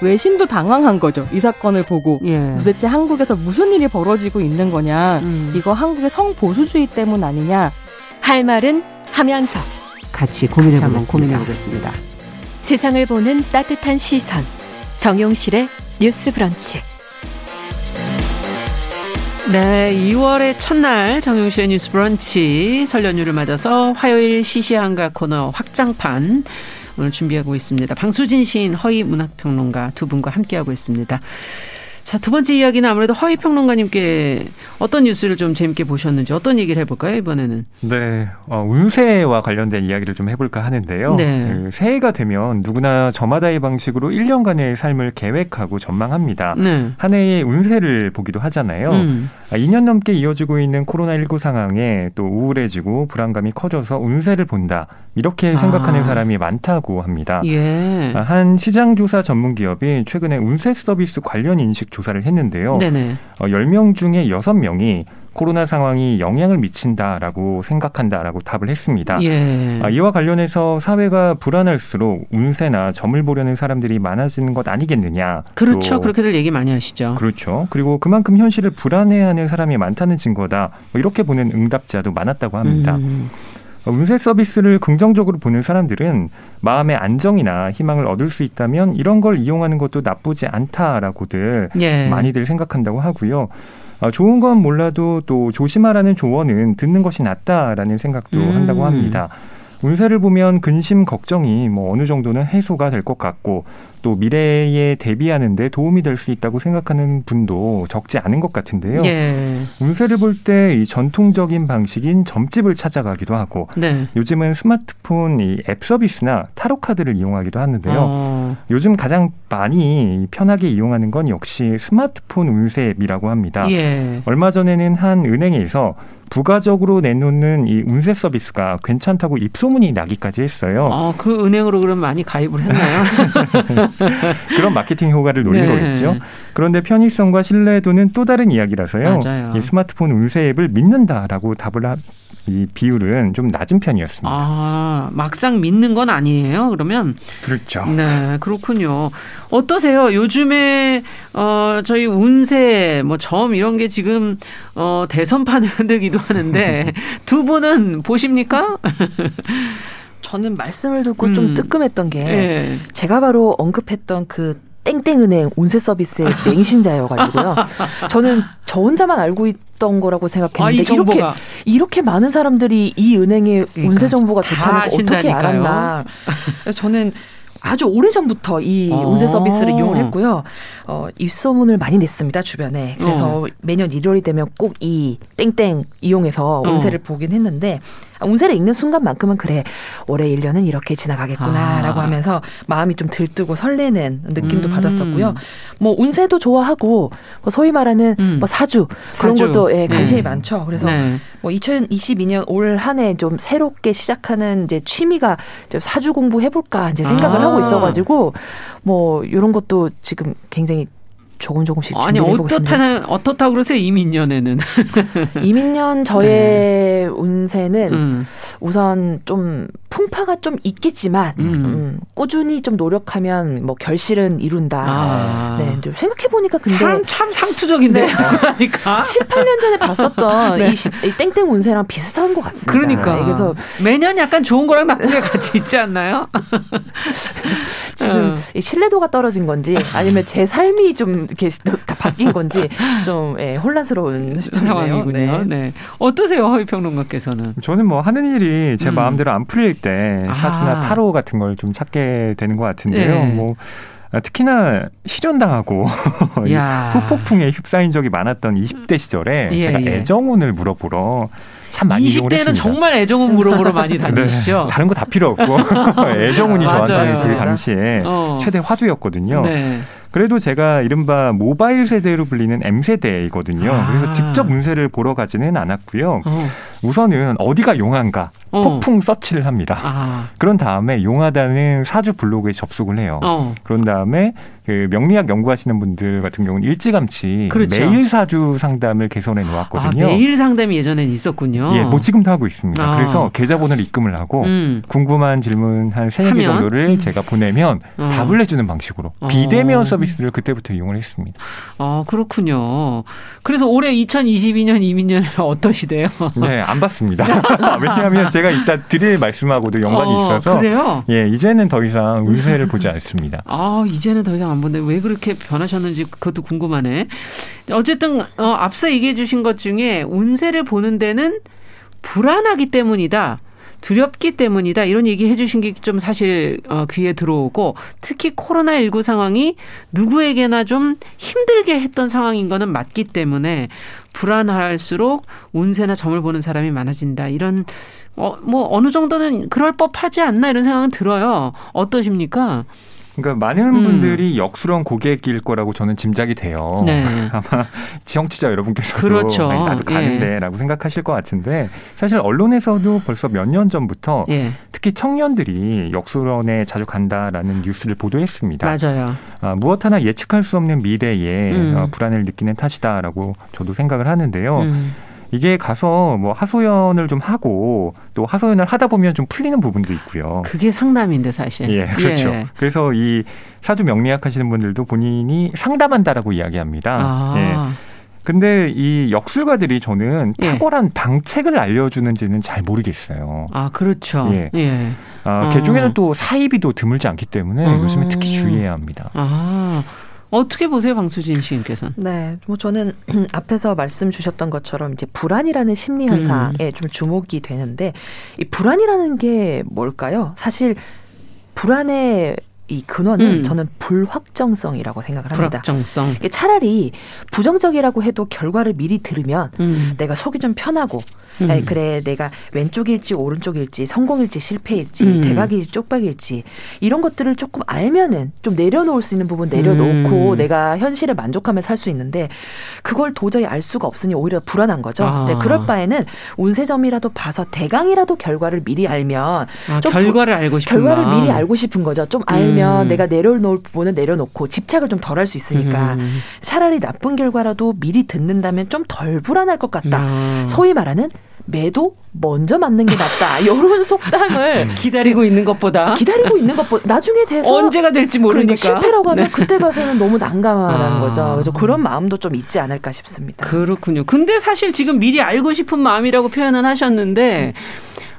외신도 당황한 거죠. 이 사건을 보고 예. 도대체 한국에서 무슨 일이 벌어지고 있는 거냐? 음. 이거 한국의 성보수주의 때문 아니냐? 할 말은 하면서 같이 고민해 보면 고민해 보겠습니다. 세상을 보는 따뜻한 시선 정용실의 뉴스 브런치. 네, 2월의 첫날 정용실의 뉴스 브런치 설 연휴를 맞아서 화요일 시시한가 코너 확장판 오늘 준비하고 있습니다. 방수진 시인 허희 문학평론가 두 분과 함께하고 있습니다. 자, 두 번째 이야기는 아무래도 허위 평론가님께 어떤 뉴스를 좀 재밌게 보셨는지 어떤 얘기를 해볼까요, 이번에는? 네, 어, 운세와 관련된 이야기를 좀 해볼까 하는데요. 네. 그 새해가 되면 누구나 저마다의 방식으로 1년간의 삶을 계획하고 전망합니다. 네. 한 해의 운세를 보기도 하잖아요. 음. 2년 아, 넘게 이어지고 있는 코로나19 상황에 또 우울해지고 불안감이 커져서 운세를 본다. 이렇게 생각하는 아. 사람이 많다고 합니다. 예. 아, 한 시장조사 전문 기업이 최근에 운세 서비스 관련 인식 조사를 했는데요. 네네. 어, 10명 중에 6명이 코로나 상황이 영향을 미친다라고 생각한다라고 답을 했습니다. 예. 아, 이와 관련해서 사회가 불안할수록 운세나 점을 보려는 사람들이 많아지는 것 아니겠느냐. 그렇죠. 그렇게들 얘기 많이 하시죠. 그렇죠. 그리고 그만큼 현실을 불안해하는 사람이 많다는 증거다. 뭐 이렇게 보는 응답자도 많았다고 합니다. 음. 운세 서비스를 긍정적으로 보는 사람들은 마음의 안정이나 희망을 얻을 수 있다면 이런 걸 이용하는 것도 나쁘지 않다라고들 예. 많이들 생각한다고 하고요. 아, 좋은 건 몰라도 또 조심하라는 조언은 듣는 것이 낫다라는 생각도 음. 한다고 합니다. 운세를 보면 근심 걱정이 뭐 어느 정도는 해소가 될 것 같고 또 미래에 대비하는데 도움이 될 수 있다고 생각하는 분도 적지 않은 것 같은데요. 예. 운세를 볼 때 이 전통적인 방식인 점집을 찾아가기도 하고 네. 요즘은 스마트폰 이 앱 서비스나 타로 카드를 이용하기도 하는데요. 어. 요즘 가장 많이 편하게 이용하는 건 역시 스마트폰 운세 앱이라고 합니다. 예. 얼마 전에는 한 은행에서 부가적으로 내놓는 이 운세 서비스가 괜찮다고 입소문이 나기까지 했어요. 아, 그 은행으로 그럼 많이 가입을 했나요? 그런 마케팅 효과를 노린 네. 거겠죠. 그런데 편의성과 신뢰도는 또 다른 이야기라서요. 이 스마트폰 운세 앱을 믿는다라고 답을 하, 이 비율은 좀 낮은 편이었습니다. 아, 막상 믿는 건 아니에요. 그러면 그렇죠. 네, 그렇군요. 어떠세요? 요즘에 어 저희 운세 뭐 점 이런 게 지금 어 대선판을 흔들기도 하는데 두 분은 보십니까? 저는 말씀을 듣고 음. 좀 뜨끔했던 게 네. 제가 바로 언급했던 그 땡땡은행 운세 서비스의 맹신자여가지고요. 저는 저 혼자만 알고 있던 거라고 생각했는데 아, 이렇게 이렇게 많은 사람들이 이 은행의 그러니까 운세 정보가 좋다는 거 어떻게 알았나? 저는 아주 오래 전부터 이 어. 운세 서비스를 이용을 했고요. 어, 입소문을 많이 냈습니다 주변에. 그래서 어. 매년 일요일이 되면 꼭 이 땡땡 이용해서 어. 운세를 보긴 했는데 운세를 읽는 순간만큼은 그래 올해 1년은 이렇게 지나가겠구나라고 아. 하면서 마음이 좀 들뜨고 설레는 느낌도 음. 받았었고요. 뭐 운세도 좋아하고 뭐 소위 말하는 음. 뭐 사주, 그런 사주. 것도 예, 관심이 네. 많죠. 그래서 네. 뭐 2022년 올 한 해 좀 새롭게 시작하는 이제 취미가 좀 사주 공부 해볼까 이제 생각을 아. 하고 있어가지고 뭐 이런 것도 지금 굉장히 조금 조금씩 아니 어떻다는 어떻다 그러세요 이민년에는 이민년 저의 네. 운세는 음. 우선 좀 풍파가 좀 있겠지만 음. 음, 꾸준히 좀 노력하면 뭐 결실은 이룬다. 아. 네, 좀 생각해 보니까 근데 참, 참 상투적인데 네. 그러니까 7, 8년 전에 봤었던 네. 이, 이, 땡땡 운세랑 비슷한 것 같습니다. 그러니까 네, 그래서 매년 약간 좋은 거랑 나쁜 게 같이 있지 않나요? 지금 어. 신뢰도가 떨어진 건지 아니면 제 삶이 좀 이렇게 다 바뀐 건지 좀 예, 혼란스러운 상황이군요. 네. 네. 어떠세요, 허위 평론가께서는? 저는 뭐 하는 일이 제 음. 마음대로 안 풀릴 때 사주나 아. 타로 같은 걸 좀 찾게 되는 것 같은데요. 네. 뭐 아, 특히나 실현당하고 후폭풍에 휩싸인 적이 많았던 20대 시절에 예, 제가 예. 애정운을 물어보러 참 많이 20대는 정말 애정운 물어보러 많이 네. 다니시죠. 네, 다른 거 다 필요 없고 애정운이 저한테는 그 당시에 어. 최대 화두였거든요. 네. 그래도 제가 이른바 모바일 세대로 불리는 M 세대이거든요. 아. 그래서 직접 운세를 보러 가지는 않았고요. 어. 우선은 어디가 용한가 어. 폭풍 서치를 합니다. 아. 그런 다음에 용하다는 사주 블로그에 접속을 해요. 어. 그런 다음에 그 명리학 연구하시는 분들 같은 경우는 일찌감치 그렇죠. 매일 사주 상담을 개선해 놓았거든요. 아, 매일 상담이 예전엔 있었군요. 예, 뭐 지금도 하고 있습니다. 아. 그래서 계좌번호를 입금을 하고 음. 궁금한 질문 한 세네 개 정도를 음. 제가 보내면 어. 답을 해주는 방식으로 어. 비대면 서비스를 그때부터 이용을 했습니다. 아 그렇군요. 그래서 올해 2022년 이민년에는 어떠시대요? 네, 안 봤습니다. 왜냐하면 제가 이따 드릴 말씀하고도 연관이 어, 있어서 그래요? 예, 이제는 더 이상 운세를 보지 않습니다. 아, 이제는 더 이상 안 본데 왜 그렇게 변하셨는지 그것도 궁금하네. 어쨌든 어, 앞서 얘기해 주신 것 중에 운세를 보는 데는 불안하기 때문이다. 두렵기 때문이다. 이런 얘기 해주신 게 좀 사실 어, 귀에 들어오고 특히 코로나19 상황이 누구에게나 좀 힘들게 했던 상황인 거는 맞기 때문에 불안할수록 운세나 점을 보는 사람이 많아진다. 이런 어, 뭐 어느 정도는 그럴 법하지 않나 이런 생각은 들어요. 어떠십니까? 그러니까 많은 음. 분들이 역수런 고객일 거라고 저는 짐작이 돼요. 네. 아마 지정치자 여러분께서도 그렇죠. 아니, 나도 가는데라고 예. 생각하실 것 같은데 사실 언론에서도 벌써 몇 년 전부터 예. 특히 청년들이 역수런에 자주 간다라는 뉴스를 보도했습니다. 맞아요. 아, 무엇 하나 예측할 수 없는 미래에 음. 어, 불안을 느끼는 탓이다라고 저도 생각을 하는데요. 음. 이게 가서 뭐 하소연을 좀 하고 또 하소연을 하다 보면 좀 풀리는 부분도 있고요. 그게 상담인데 사실. 예, 그렇죠. 예. 그래서 이 사주 명리학 하시는 분들도 본인이 상담한다라고 이야기합니다. 아. 예. 근데 이 역술가들이 저는 예. 탁월한 예. 방책을 알려주는지는 잘 모르겠어요. 아, 그렇죠. 예. 예. 아, 아. 개 중에는 또 사이비도 드물지 않기 때문에 아. 요즘에 특히 주의해야 합니다. 아. 어떻게 보세요, 방수진 시인께서는? 네, 뭐 저는 앞에서 말씀 주셨던 것처럼 이제 불안이라는 심리 현상에 음. 좀 주목이 되는데 이 불안이라는 게 뭘까요? 사실 불안의 이 근원은 음. 저는 불확정성이라고 생각을 합니다. 불확정성. 차라리 부정적이라고 해도 결과를 미리 들으면 음. 내가 속이 좀 편하고 음. 그래 내가 왼쪽일지 오른쪽일지 성공일지 실패일지 음. 대박일지 쪽박일지 이런 것들을 조금 알면은 좀 내려놓을 수 있는 부분 내려놓고 음. 내가 현실에 만족하며 살 수 있는데 그걸 도저히 알 수가 없으니 오히려 불안한 거죠. 아. 네, 그럴 바에는 운세점이라도 봐서 대강이라도 결과를 미리 알면 아, 좀 결과를 부, 알고 싶은 결과를 미리 알고 싶은 거죠. 좀 알면 음. 내가 내려놓을 부분은 내려놓고 집착을 좀 덜 할 수 있으니까 음. 차라리 나쁜 결과라도 미리 듣는다면 좀 덜 불안할 것 같다. 아. 소위 말하는 매도 먼저 맞는 게 낫다. 이런 속담을 음. 기다리고 있는 것보다 기다리고 있는 것보다 나중에 돼서 언제가 될지 모르니까 그러니까 실패라고 하면 네. 그때 가서는 너무 난감하다는 아. 거죠. 그래서 그런 마음도 좀 있지 않을까 싶습니다. 그렇군요. 근데 사실 지금 미리 알고 싶은 마음이라고 표현은 하셨는데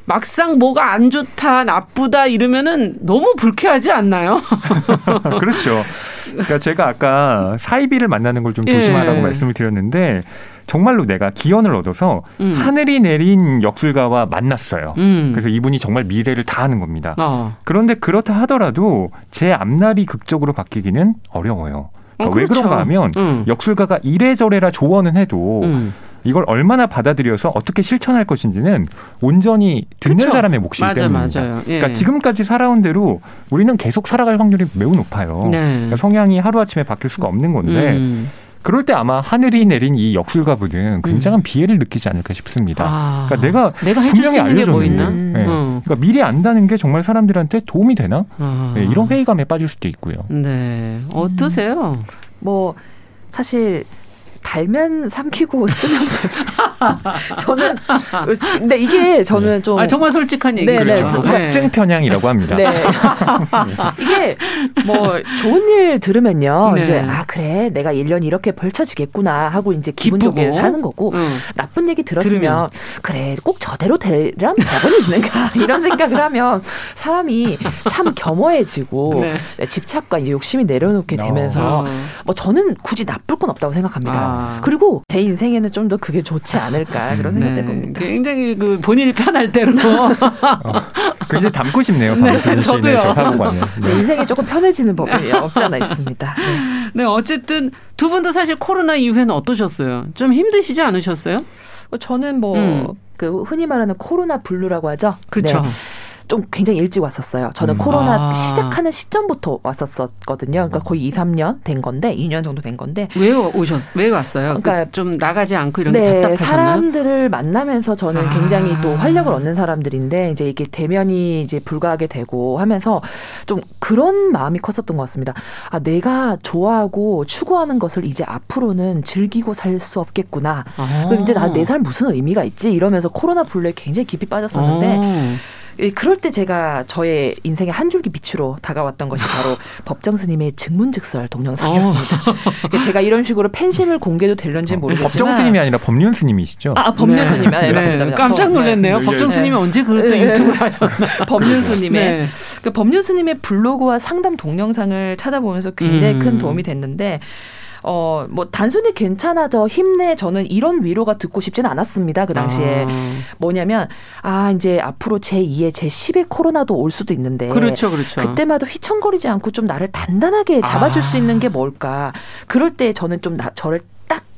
막상 뭐가 안 좋다, 나쁘다 이러면은 너무 불쾌하지 않나요? 그렇죠. 그러니까 제가 아까 사이비를 만나는 걸 좀 조심하라고 예. 말씀을 드렸는데 정말로 내가 기원을 얻어서 음. 하늘이 내린 역술가와 만났어요. 음. 그래서 이분이 정말 미래를 다 하는 겁니다. 어. 그런데 그렇다 하더라도 제 앞날이 극적으로 바뀌기는 어려워요. 그러니까 어, 그렇죠. 왜 그런가 하면 음. 역술가가 이래저래라 조언은 해도 음. 이걸 얼마나 받아들여서 어떻게 실천할 것인지는 온전히 듣는 그쵸? 사람의 몫이기 맞아, 때문입니다. 맞아요. 예. 그러니까 지금까지 살아온 대로 우리는 계속 살아갈 확률이 매우 높아요. 네. 그러니까 성향이 하루아침에 바뀔 수가 없는 건데 음. 그럴 때 아마 하늘이 내린 이 역술가분은 굉장한 음. 비애를 느끼지 않을까 싶습니다. 아, 그러니까 내가, 내가 분명히 알려줬는데 뭐 네. 어. 그러니까 미리 안다는 게 정말 사람들한테 도움이 되나? 아. 네, 이런 회의감에 빠질 수도 있고요. 네, 어떠세요? 음. 뭐 사실 달면 삼키고 쓰면 저는 근데 이게 저는 네. 좀 아, 정말 솔직한 얘기 네, 네. 그렇죠. 네. 확증 편향이라고 합니다. 네. 이게 뭐 좋은 일 들으면요. 네. 이제 아 그래 내가 1년 이렇게 벌쳐주겠구나 하고 이제 기분. 좋게 사는 거고 응. 나쁜 얘기 들었으면 들으면. 그래 꼭 저대로 되란 법은 있는가 이런 생각을 하면 사람이 참 겸허해지고 네. 집착과 욕심이 내려놓게 되면서 어. 뭐 저는 굳이 나쁠 건 없다고 생각합니다. 아. 그리고 제 인생에는 좀 더 그게 좋지 않을까 그런 생각도 네. 해봅니다. 굉장히 그 본인이 편할 대로. 어, 굉장히 담고 싶네요. 네, 저도요. 네. 인생이 조금 편해지는 법이 없지 않아 있습니다. 네. 네, 어쨌든 두 분도 사실 코로나 이후에는 어떠셨어요? 좀 힘드시지 않으셨어요? 저는 뭐 그 음. 흔히 말하는 코로나 블루라고 하죠. 그렇죠. 네. 좀 굉장히 일찍 왔었어요. 저는 음. 코로나 아. 시작하는 시점부터 왔었거든요. 그러니까 거의 2, 3년 된 건데, 2년 정도 된 건데. 왜 오셨, 왜 왔어요? 그러니까 그 좀 나가지 않고 이런 네, 게 답답하셨나요? 사람들을 만나면서 저는 아. 굉장히 또 활력을 얻는 사람들인데, 이제 이게 대면이 이제 불가하게 되고 하면서 좀 그런 마음이 컸었던 것 같습니다. 아, 내가 좋아하고 추구하는 것을 이제 앞으로는 즐기고 살 수 없겠구나. 아. 그럼 이제 나 내 삶 무슨 의미가 있지? 이러면서 코로나 블루에 굉장히 깊이 빠졌었는데, 아. 예, 그럴 때 제가 저의 인생의 한 줄기 빛으로 다가왔던 것이 바로 법정 스님의 증문즉설 동영상이었습니다. 어. 제가 이런 식으로 팬심을 공개도 될런지 어, 모르겠지만 법정 스님이 아니라 법륜 스님이시죠? 아, 법륜 네. 스님. 아, 네, 맞습니다. 네. 깜짝 놀랐네요. 네. 법정 스님이 언제 그럴 때 네. 유튜브를 하셨나? 법륜 스님의 네. 그 법륜 스님의 블로그와 상담 동영상을 찾아보면서 굉장히 음. 큰 도움이 됐는데 어, 뭐 단순히 괜찮아져 힘내 저는 이런 위로가 듣고 싶지는 않았습니다. 그 당시에. 아. 뭐냐면 아, 이제 앞으로 제 2의 제 10의 코로나도 올 수도 있는데 그렇죠. 그렇죠. 그때마다 휘청거리지 않고 좀 나를 단단하게 잡아줄 아. 수 있는 게 뭘까? 그럴 때 저는 좀 나, 저를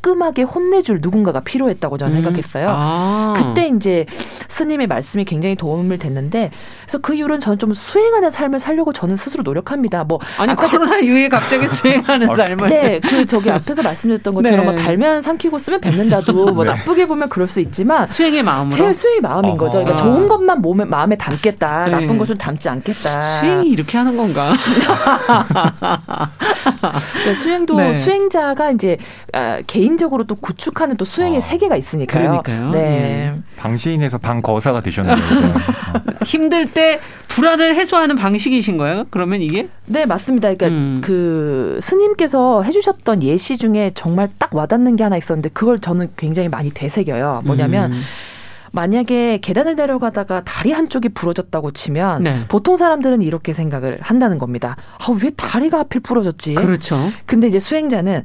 따끔하게 혼내줄 누군가가 필요했다고 저는 음. 생각했어요. 아. 그때 이제 스님의 말씀이 굉장히 도움을 됐는데 그래서 그 이후로는 저는 좀 수행하는 삶을 살려고 저는 스스로 노력합니다. 뭐 아니 코로나 이후에 갑자기 수행하는 아, 삶을 네, 그 저기 앞에서 말씀드렸던 것처럼 뭐 네. 뭐 달면 삼키고 쓰면 뱉는다도 뭐 네. 나쁘게 보면 그럴 수 있지만 수행의 마음으로 제 수행의 마음인 거죠. 그러니까 좋은 것만 몸에 마음에 담겠다, 네. 나쁜 것은 담지 않겠다. 수행이 이렇게 하는 건가? 그러니까 수행도 네. 수행자가 이제 아, 개인 적으로 또 구축하는 또 수행의 어. 세계가 있으니까요. 그러니까요. 네. 음. 방시인에서 방거사가 되셨는데 힘들 때 불안을 해소하는 방식이신 거예요? 그러면 이게? 네 맞습니다. 그러니까 음. 그 스님께서 해주셨던 예시 중에 정말 딱 와닿는 게 하나 있었는데 그걸 저는 굉장히 많이 되새겨요. 뭐냐면. 음. 만약에 계단을 내려가다가 다리 한쪽이 부러졌다고 치면 네. 보통 사람들은 이렇게 생각을 한다는 겁니다. 아, 왜 다리가 하필 부러졌지? 그렇죠. 근데 이제 수행자는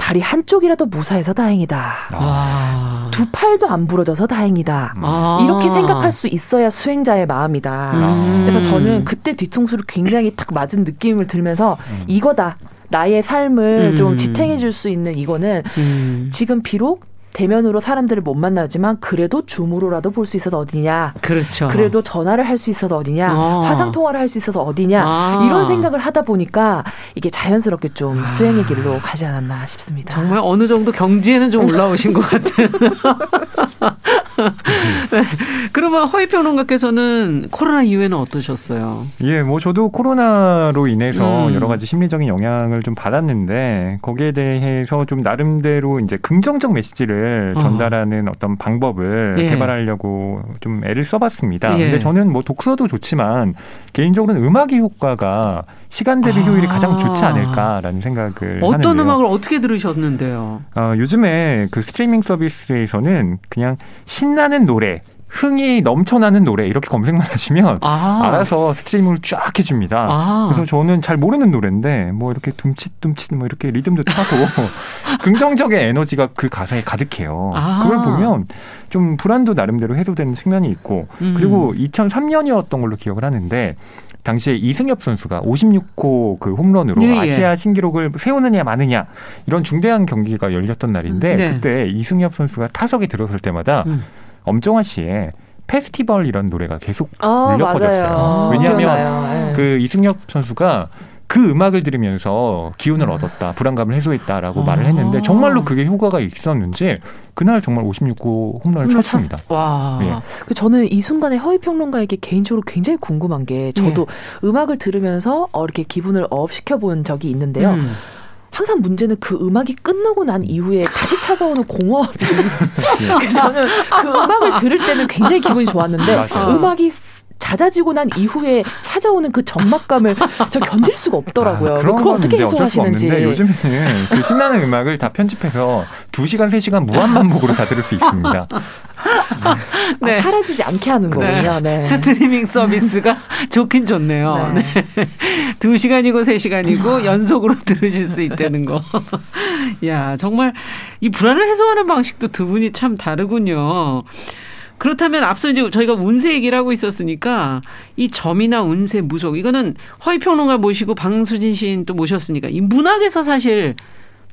다리 한쪽이라도 무사해서 다행이다. 아. 두 팔도 안 부러져서 다행이다. 아. 이렇게 생각할 수 있어야 수행자의 마음이다. 음. 그래서 저는 그때 뒤통수를 굉장히 딱 맞은 느낌을 들면서 음. 이거다. 나의 삶을 음. 좀 지탱해 줄 수 있는 이거는 음. 지금 비록 대면으로 사람들을 못 만나지만 그래도 줌으로라도 볼 수 있어서 어디냐. 그렇죠. 그래도 전화를 할 수 있어서 어디냐. 어. 화상 통화를 할 수 있어서 어디냐. 아. 이런 생각을 하다 보니까 이게 자연스럽게 좀 아. 수행의 길로 가지 않았나 싶습니다. 정말 어느 정도 경지에는 좀 올라오신 것 같은. 네. 그러면 허위 평론가께서는 코로나 이후에는 어떠셨어요? 예, 뭐 저도 코로나로 인해서 음. 여러 가지 심리적인 영향을 좀 받았는데 거기에 대해서 좀 나름대로 이제 긍정적 메시지를 어. 전달하는 어떤 방법을 예. 개발하려고 좀 애를 써봤습니다. 예. 근데 저는 뭐 독서도 좋지만 개인적으로는 음악의 효과가 시간 대비 효율이 아. 가장 좋지 않을까라는 생각을 어떤 하는데요. 음악을 어떻게 들으셨는데요? 어, 요즘에 그 스트리밍 서비스에서는 그냥 신나는 노래 흥이 넘쳐나는 노래 이렇게 검색만 하시면 아. 알아서 스트리밍을 쫙 해줍니다. 아. 그래서 저는 잘 모르는 노래인데 뭐 이렇게 둠칫둠칫 뭐 이렇게 리듬도 타고 긍정적인 에너지가 그 가사에 가득해요. 아. 그걸 보면 좀 불안도 나름대로 해소되는 측면이 있고 음. 그리고 2003년이었던 걸로 기억을 하는데 당시에 이승엽 선수가 56호 그 홈런으로 예, 예. 아시아 신기록을 세우느냐 마느냐 이런 중대한 경기가 열렸던 날인데 네. 그때 이승엽 선수가 타석에 들어설 때마다 음. 엄정화 씨의 페스티벌 이런 노래가 계속 아, 울려 퍼졌어요. 왜냐하면 네. 그 이승엽 선수가 그 음악을 들으면서 기운을 음. 얻었다, 불안감을 해소했다라고 아. 말을 했는데 정말로 그게 효과가 있었는지 그날 정말 56호 홈런을 쳤습니다. 와. 예. 그 저는 이 순간에 허희 평론가에게 개인적으로 굉장히 궁금한 게 저도 예. 음악을 들으면서 어, 이렇게 기분을 업 시켜 본 적이 있는데요. 음. 항상 문제는 그 음악이 끝나고 난 이후에 다시 찾아오는 공허함. 그래서 저는 그 음악을 들을 때는 굉장히 기분이 좋았는데 맞아요. 음악이 잦아지고 난 이후에 찾아오는 그 적막감을 저 견딜 수가 없더라고요. 아, 그런 그걸 어떻게 해소하시는지. 요즘에는 그 신나는 음악을 다 편집해서 2시간, 3시간 무한 반복으로 다 들을 수 있습니다. 네. 아, 사라지지 않게 하는 거군요. 네. 네. 스트리밍 서비스가 좋긴 좋네요. 네. 네. 2시간이고 3시간이고 연속으로 들으실 수 있다는 거. 야, 정말 이 불안을 해소하는 방식도 두 분이 참 다르군요. 그렇다면 앞서 이제 저희가 운세 얘기를 하고 있었으니까 이 점이나 운세 무속 이거는 허위평론가 모시고 방수진 시인 또 모셨으니까 이 문학에서 사실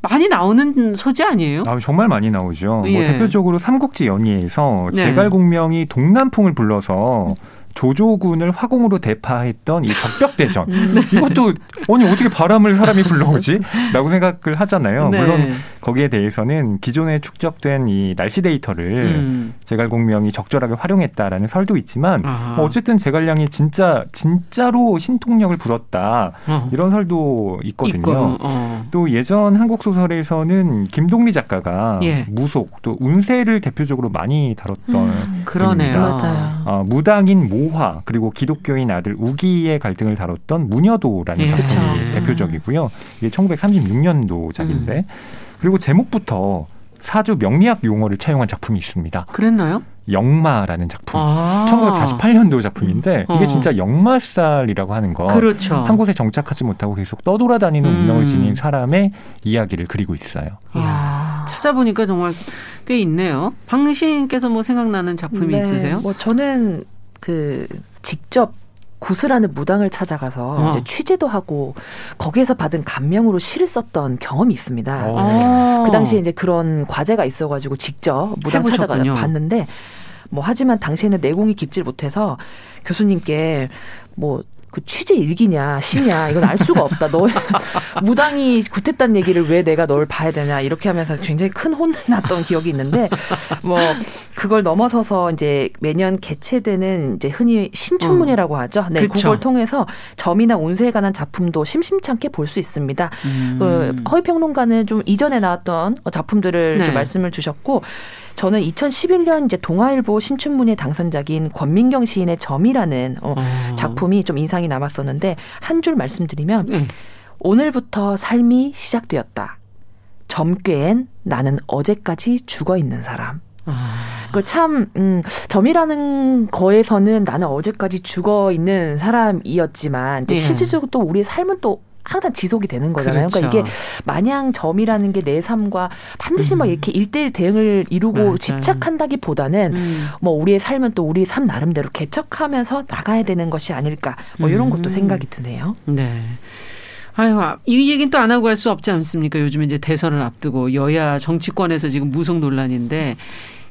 많이 나오는 소재 아니에요? 아, 정말 많이 나오죠. 뭐 예. 뭐 대표적으로 삼국지 연의에서 네. 제갈공명이 동남풍을 불러서 조조군을 화공으로 대파했던 이 적벽대전. 네. 이것도 아니 어떻게 바람을 사람이 불러오지?라고 생각을 하잖아요. 네. 물론 거기에 대해서는 기존에 축적된 이 날씨 데이터를 음. 제갈공명이 적절하게 활용했다라는 설도 있지만 뭐 어쨌든 제갈량이 진짜 진짜로 신통력을 불었다 어. 이런 설도 있거든요. 어. 또 예전 한국 소설에서는 김동리 작가가 예. 무속 또 운세를 대표적으로 많이 다뤘던 음. 그러네요. 맞아요. 어, 무당인 모 노화 그리고 기독교인 아들 우기의 갈등을 다뤘던 무녀도라는 예. 작품이 그렇죠. 대표적이고요. 이게 1936년도 작인데 음. 그리고 제목부터 사주 명리학 용어를 차용한 작품이 있습니다. 그랬나요? 영마라는 작품. 아. 1948년도 작품인데 이게 어. 진짜 영마살이라고 하는 거. 그렇죠. 한 곳에 정착하지 못하고 계속 떠돌아다니는 음. 운명을 지닌 사람의 이야기를 그리고 있어요. 야 찾아보니까 정말 꽤 있네요. 방신께서 뭐 생각나는 작품이 네. 있으세요? 뭐 저는 그 직접 구슬하는 무당을 찾아가서 어. 취재도 하고 거기에서 받은 감명으로 시를 썼던 경험이 있습니다. 어. 그 당시에 이제 그런 과제가 있어가지고 직접 무당 찾아가 봤는데 뭐 하지만 당시에는 내공이 깊질 못해서 교수님께 뭐 그 취재 일기냐 시냐 이건 알 수가 없다. 너 무당이 굿했다는 얘기를 왜 내가 널 봐야 되냐 이렇게 하면서 굉장히 큰 혼났던 기억이 있는데 뭐 그걸 넘어서서 이제 매년 개최되는 이제 흔히 신춘문예라고 어. 하죠. 네, 그쵸. 그걸 통해서 점이나 운세에 관한 작품도 심심찮게 볼 수 있습니다. 음. 그 허위평론가는 좀 이전에 나왔던 작품들을 네. 좀 말씀을 주셨고 저는 2011년 이제 동아일보 신춘문예 당선작인 권민경 시인의 점이라는 어, 어. 작품이 좀 인상이 남았었는데 한 줄 말씀드리면 네. 오늘부터 삶이 시작되었다. 점괘엔 나는 어제까지 죽어 있는 사람. 아. 그참 음, 점이라는 거에서는 나는 어제까지 죽어 있는 사람이었지만 네. 실질적으로 또 우리의 삶은 또 항상 지속이 되는 거잖아요. 그러니까 그렇죠. 그러니까 이게 마냥 점이라는 게 내 삶과 반드시 음. 막 이렇게 일대일 대응을 이루고 맞아요. 집착한다기보다는 음. 뭐 우리의 삶은 또 우리 삶 나름대로 개척하면서 나가야 되는 것이 아닐까 뭐 이런 것도 음. 생각이 드네요. 네. 아유, 이 얘기는 또 안 하고 할수 없지 않습니까? 요즘 이제 대선을 앞두고 여야 정치권에서 지금 무속 논란인데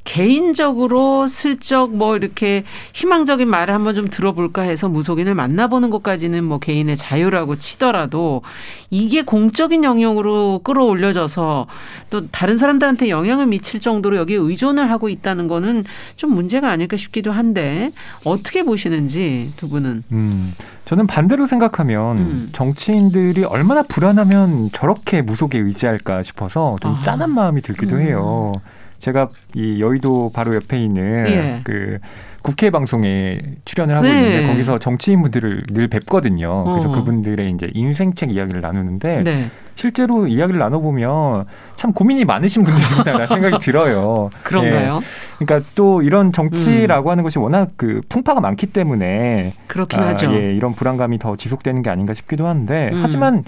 개인적으로 슬쩍 뭐 이렇게 희망적인 말을 한번 좀 들어볼까 해서 무속인을 만나보는 것까지는 뭐 개인의 자유라고 치더라도 이게 공적인 영역으로 끌어올려져서 또 다른 사람들한테 영향을 미칠 정도로 여기에 의존을 하고 있다는 거는 좀 문제가 아닐까 싶기도 한데 어떻게 보시는지 두 분은? 음, 저는 반대로 생각하면 음. 정치인들이 얼마나 불안하면 저렇게 무속에 의지할까 싶어서 좀 아. 짠한 마음이 들기도 음. 해요. 제가 이 여의도 바로 옆에 있는 예. 그 국회 방송에 출연을 하고 네. 있는데 거기서 정치인분들을 늘 뵙거든요. 그래서 어. 그분들의 이제 인생책 이야기를 나누는데 네. 실제로 이야기를 나눠보면 참 고민이 많으신 분들이다라는 생각이 들어요. 그런가요? 예. 그러니까 또 이런 정치라고 음. 하는 것이 워낙 그 풍파가 많기 때문에 그렇긴 아, 하죠. 예, 이런 불안감이 더 지속되는 게 아닌가 싶기도 한데 음. 하지만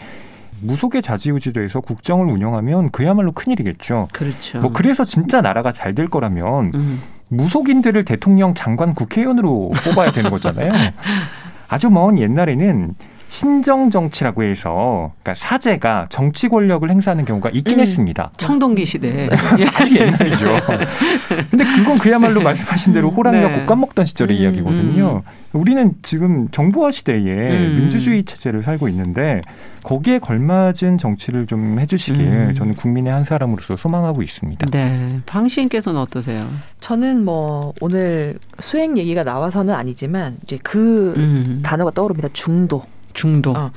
무속의 자지우지도에서 국정을 운영하면 그야말로 큰일이겠죠. 그렇죠. 뭐 그래서 진짜 나라가 잘 될 거라면 음. 무속인들을 대통령, 장관, 국회의원으로 뽑아야 되는 거잖아요. 아주 먼 옛날에는 신정 정치라고 해서 그러니까 사제가 정치 권력을 행사하는 경우가 있긴 음, 했습니다. 청동기 시대. 아주 옛날이죠. 근데 그건 그야말로 말씀하신 대로 호랑이가 네. 곶감 먹던 시절의 음, 이야기거든요. 음. 우리는 지금 정보화 시대에 음. 민주주의 체제를 살고 있는데 거기에 걸맞은 정치를 좀 해주시길 음. 저는 국민의 한 사람으로서 소망하고 있습니다. 네, 방 시인께서는 어떠세요? 저는 뭐 오늘 수행 얘기가 나와서는 아니지만 이제 그 음. 단어가 떠오릅니다. 중도. 중도. 어.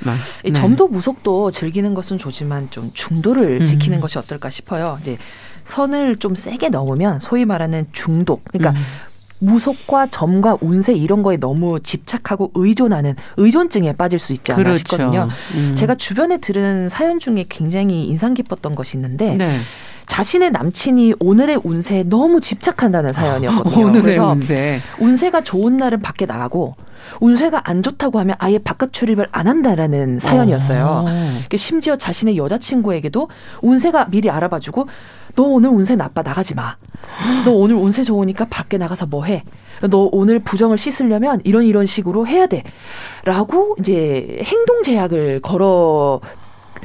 네. 점도 무속도 즐기는 것은 좋지만 좀 중도를 음. 지키는 것이 어떨까 싶어요. 이제 선을 좀 세게 넘으면 소위 말하는 중독. 그러니까 음. 무속과 점과 운세 이런 거에 너무 집착하고 의존하는 의존증에 빠질 수 있지 않나 그렇죠. 싶거든요. 음. 제가 주변에 들은 사연 중에 굉장히 인상 깊었던 것이 있는데 네. 자신의 남친이 오늘의 운세에 너무 집착한다는 사연이었거든요. 오늘의 그래서 운세. 운세가 좋은 날은 밖에 나가고 운세가 안 좋다고 하면 아예 바깥 출입을 안 한다라는 사연이었어요. 어. 심지어 자신의 여자친구에게도 운세가 미리 알아봐주고 너 오늘 운세 나빠 나가지 마. 너 오늘 운세 좋으니까 밖에 나가서 뭐 해? 너 오늘 부정을 씻으려면 이런 이런 식으로 해야 돼. 라고 이제 행동 제약을 걸어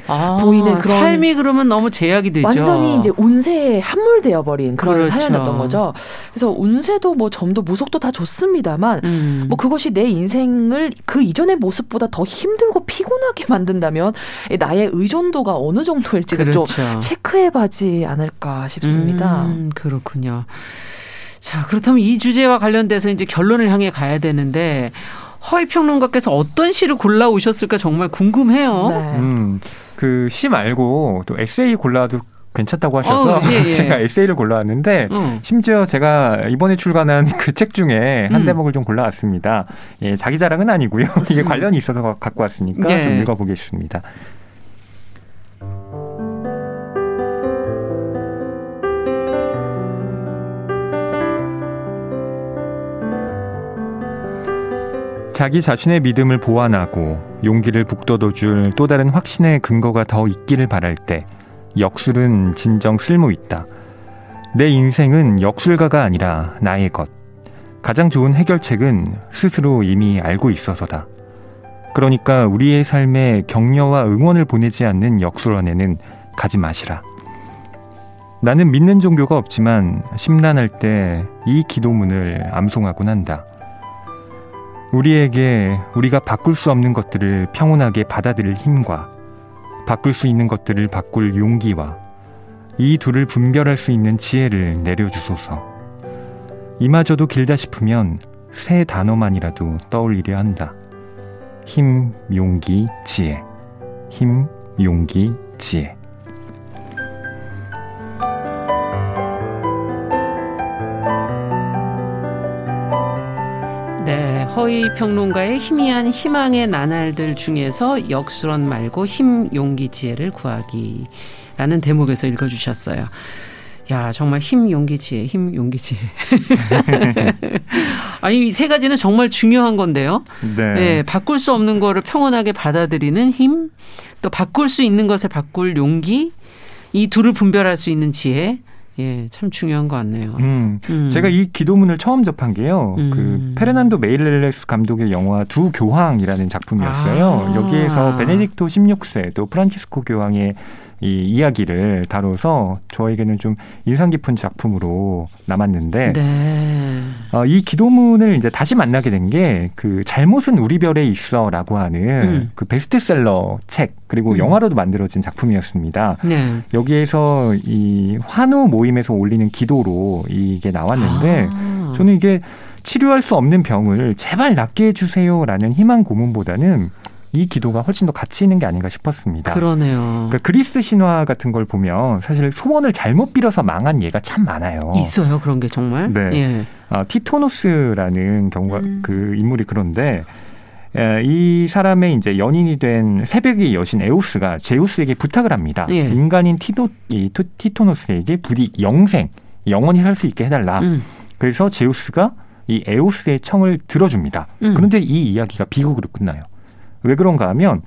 아, 보이는 그런 삶이 그러면 너무 제약이 되죠. 완전히 이제 운세에 함몰되어 버린 그런 그렇죠. 사연이었던 거죠. 그래서 운세도 뭐 점도 무속도 다 좋습니다만 음. 뭐 그것이 내 인생을 그 이전의 모습보다 더 힘들고 피곤하게 만든다면 나의 의존도가 어느 정도일지를 그렇죠. 좀 체크해 봐지 않을까 싶습니다. 음, 그렇군요. 자 그렇다면 이 주제와 관련돼서 이제 결론을 향해 가야 되는데. 허위 평론가께서 어떤 시를 골라 오셨을까 정말 궁금해요. 네. 음. 그 시 말고 또 에세이 골라도 괜찮다고 하셔서 어, 예, 예. 제가 에세이를 골라왔는데 음. 심지어 제가 이번에 출간한 그 책 중에 한 음. 대목을 좀 골라왔습니다. 예, 자기 자랑은 아니고요. 이게 음. 관련이 있어서 갖고 왔으니까 예. 좀 읽어보겠습니다. 자기 자신의 믿음을 보완하고 용기를 북돋워줄 또 다른 확신의 근거가 더 있기를 바랄 때 역술은 진정 쓸모 있다. 내 인생은 역술가가 아니라 나의 것. 가장 좋은 해결책은 스스로 이미 알고 있어서다. 그러니까 우리의 삶에 격려와 응원을 보내지 않는 역술원에는 가지 마시라. 나는 믿는 종교가 없지만 심란할 때 이 기도문을 암송하곤 한다. 우리에게 우리가 바꿀 수 없는 것들을 평온하게 받아들일 힘과 바꿀 수 있는 것들을 바꿀 용기와 이 둘을 분별할 수 있는 지혜를 내려주소서. 이마저도 길다 싶으면 새 단어만이라도 떠올리려 한다. 힘, 용기, 지혜. 힘, 용기, 지혜. 허위 평론가의 희미한 희망의 나날들 중에서 역수론 말고 힘, 용기, 지혜를 구하기 라는 대목에서 읽어주셨어요. 야, 정말 힘, 용기, 지혜, 힘, 용기, 지혜. 아니, 이 세 가지는 정말 중요한 건데요. 네. 네. 바꿀 수 없는 거를 평온하게 받아들이는 힘, 또 바꿀 수 있는 것을 바꿀 용기, 이 둘을 분별할 수 있는 지혜, 예, 참 중요한 것 같네요. 음, 음. 제가 이 기도문을 처음 접한 게요. 음. 그 페르난도 메이렐레스 감독의 영화 두 교황이라는 작품이었어요. 아. 여기에서 베네딕토 16세 또 프란치스코 교황의 이 이야기를 다뤄서 저에게는 좀 인상 깊은 작품으로 남았는데 네. 어, 이 기도문을 이제 다시 만나게 된 게 그 잘못은 우리 별에 있어라고 하는 음. 그 베스트셀러 책 그리고 음. 영화로도 만들어진 작품이었습니다. 네. 여기에서 이 환우 모임에서 올리는 기도로 이게 나왔는데 아. 저는 이게 치료할 수 없는 병을 제발 낫게 해주세요라는 희망 고문보다는 이 기도가 훨씬 더 가치 있는 게 아닌가 싶었습니다. 그러네요. 그러니까 그리스 신화 같은 걸 보면 사실 소원을 잘못 빌어서 망한 예가 참 많아요. 있어요 그런 게 정말. 네. 예. 아, 티토노스라는 경우가 음. 그 인물이 그런데 이 사람의 이제 연인이 된 새벽의 여신 에오스가 제우스에게 부탁을 합니다. 예. 인간인 티도, 이, 티토노스에게 부디 영생, 영원히 살 수 있게 해달라. 음. 그래서 제우스가 이 에오스의 청을 들어줍니다. 음. 그런데 이 이야기가 비극으로 끝나요. 왜 그런가 하면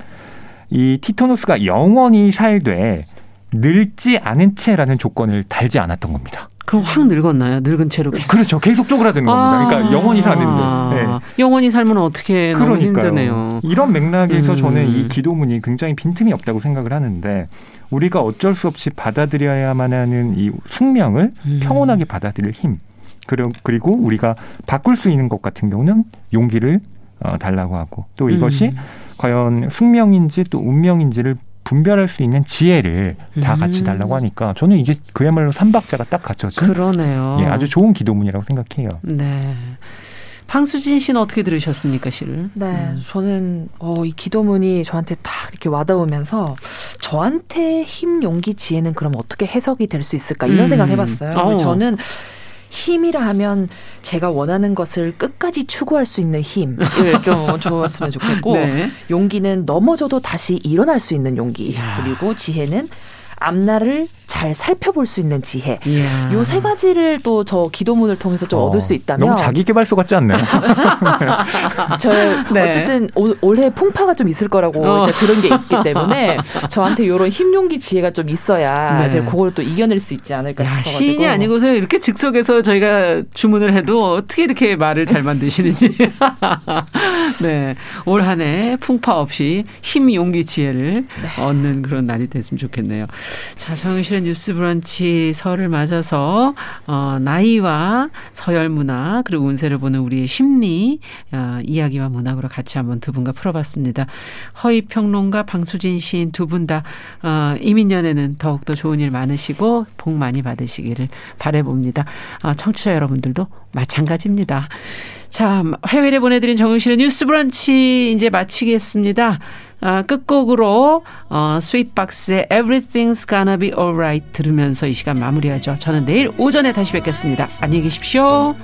이 티토노스가 영원히 살되 늙지 않은 채라는 조건을 달지 않았던 겁니다. 그럼 확 늙었나요? 늙은 채로 계속. 그렇죠. 계속 쪼그라든 겁니다. 그러니까 아~ 영원히 사는데. 네. 영원히 살면 어떻게 너무 힘드네요. 이런 맥락에서 음. 저는 이 기도문이 굉장히 빈틈이 없다고 생각을 하는데 우리가 어쩔 수 없이 받아들여야만 하는 이 숙명을 음. 평온하게 받아들일 힘. 그리고 우리가 바꿀 수 있는 것 같은 경우는 용기를 어, 달라고 하고 또 이것이 음. 과연 숙명인지 또 운명인지를 분별할 수 있는 지혜를 다 같이 음. 달라고 하니까 저는 이게 그야말로 삼박자가 딱 갖춰진 그러네요. 예, 아주 좋은 기도문이라고 생각해요. 네. 황수진 씨는 어떻게 들으셨습니까, 시를? 네, 음. 저는 어, 이 기도문이 저한테 딱 이렇게 와닿으면서 저한테 힘, 용기, 지혜는 그럼 어떻게 해석이 될 수 있을까 이런 음. 생각을 해봤어요. 어. 저는 힘이라 하면 제가 원하는 것을 끝까지 추구할 수 있는 힘을 좀 좋았으면 좋겠고 네. 용기는 넘어져도 다시 일어날 수 있는 용기 야. 그리고 지혜는 앞날을 잘 살펴볼 수 있는 지혜. 요 세 가지를 또 저 기도문을 통해서 좀 어, 얻을 수 있다면 너무 자기 개발서 같지 않나요? 저 네. 어쨌든 올, 올해 풍파가 좀 있을 거라고 어. 이제 들은 게 있기 때문에 저한테 이런 힘용기 지혜가 좀 있어야 네. 이제 그걸 또 이겨낼 수 있지 않을까 야, 싶어가지고 시인이 아니고서 이렇게 즉석에서 저희가 주문을 해도 어떻게 이렇게 말을 잘 만드시는지. 네, 올 한 해 풍파 없이 힘, 용기, 지혜를 네. 얻는 그런 날이 됐으면 좋겠네요. 자, 정영실의 뉴스 브런치 설을 맞아서 어, 나이와 서열 문화 그리고 운세를 보는 우리의 심리 어, 이야기와 문학으로 같이 한번 두 분과 풀어봤습니다. 허위 평론가 방수진 시인 두 분 다 어, 이민년에는 더욱더 좋은 일 많으시고 복 많이 받으시기를 바래봅니다. 어, 청취자 여러분들도 마찬가지입니다. 자, 해외에 보내드린 정영실의 뉴스 브런치 이제 마치겠습니다. 아, 끝곡으로 어, 스윗박스의 Everything's Gonna Be Alright 들으면서 이 시간 마무리하죠. 저는 내일 오전에 다시 뵙겠습니다. 안녕히 계십시오.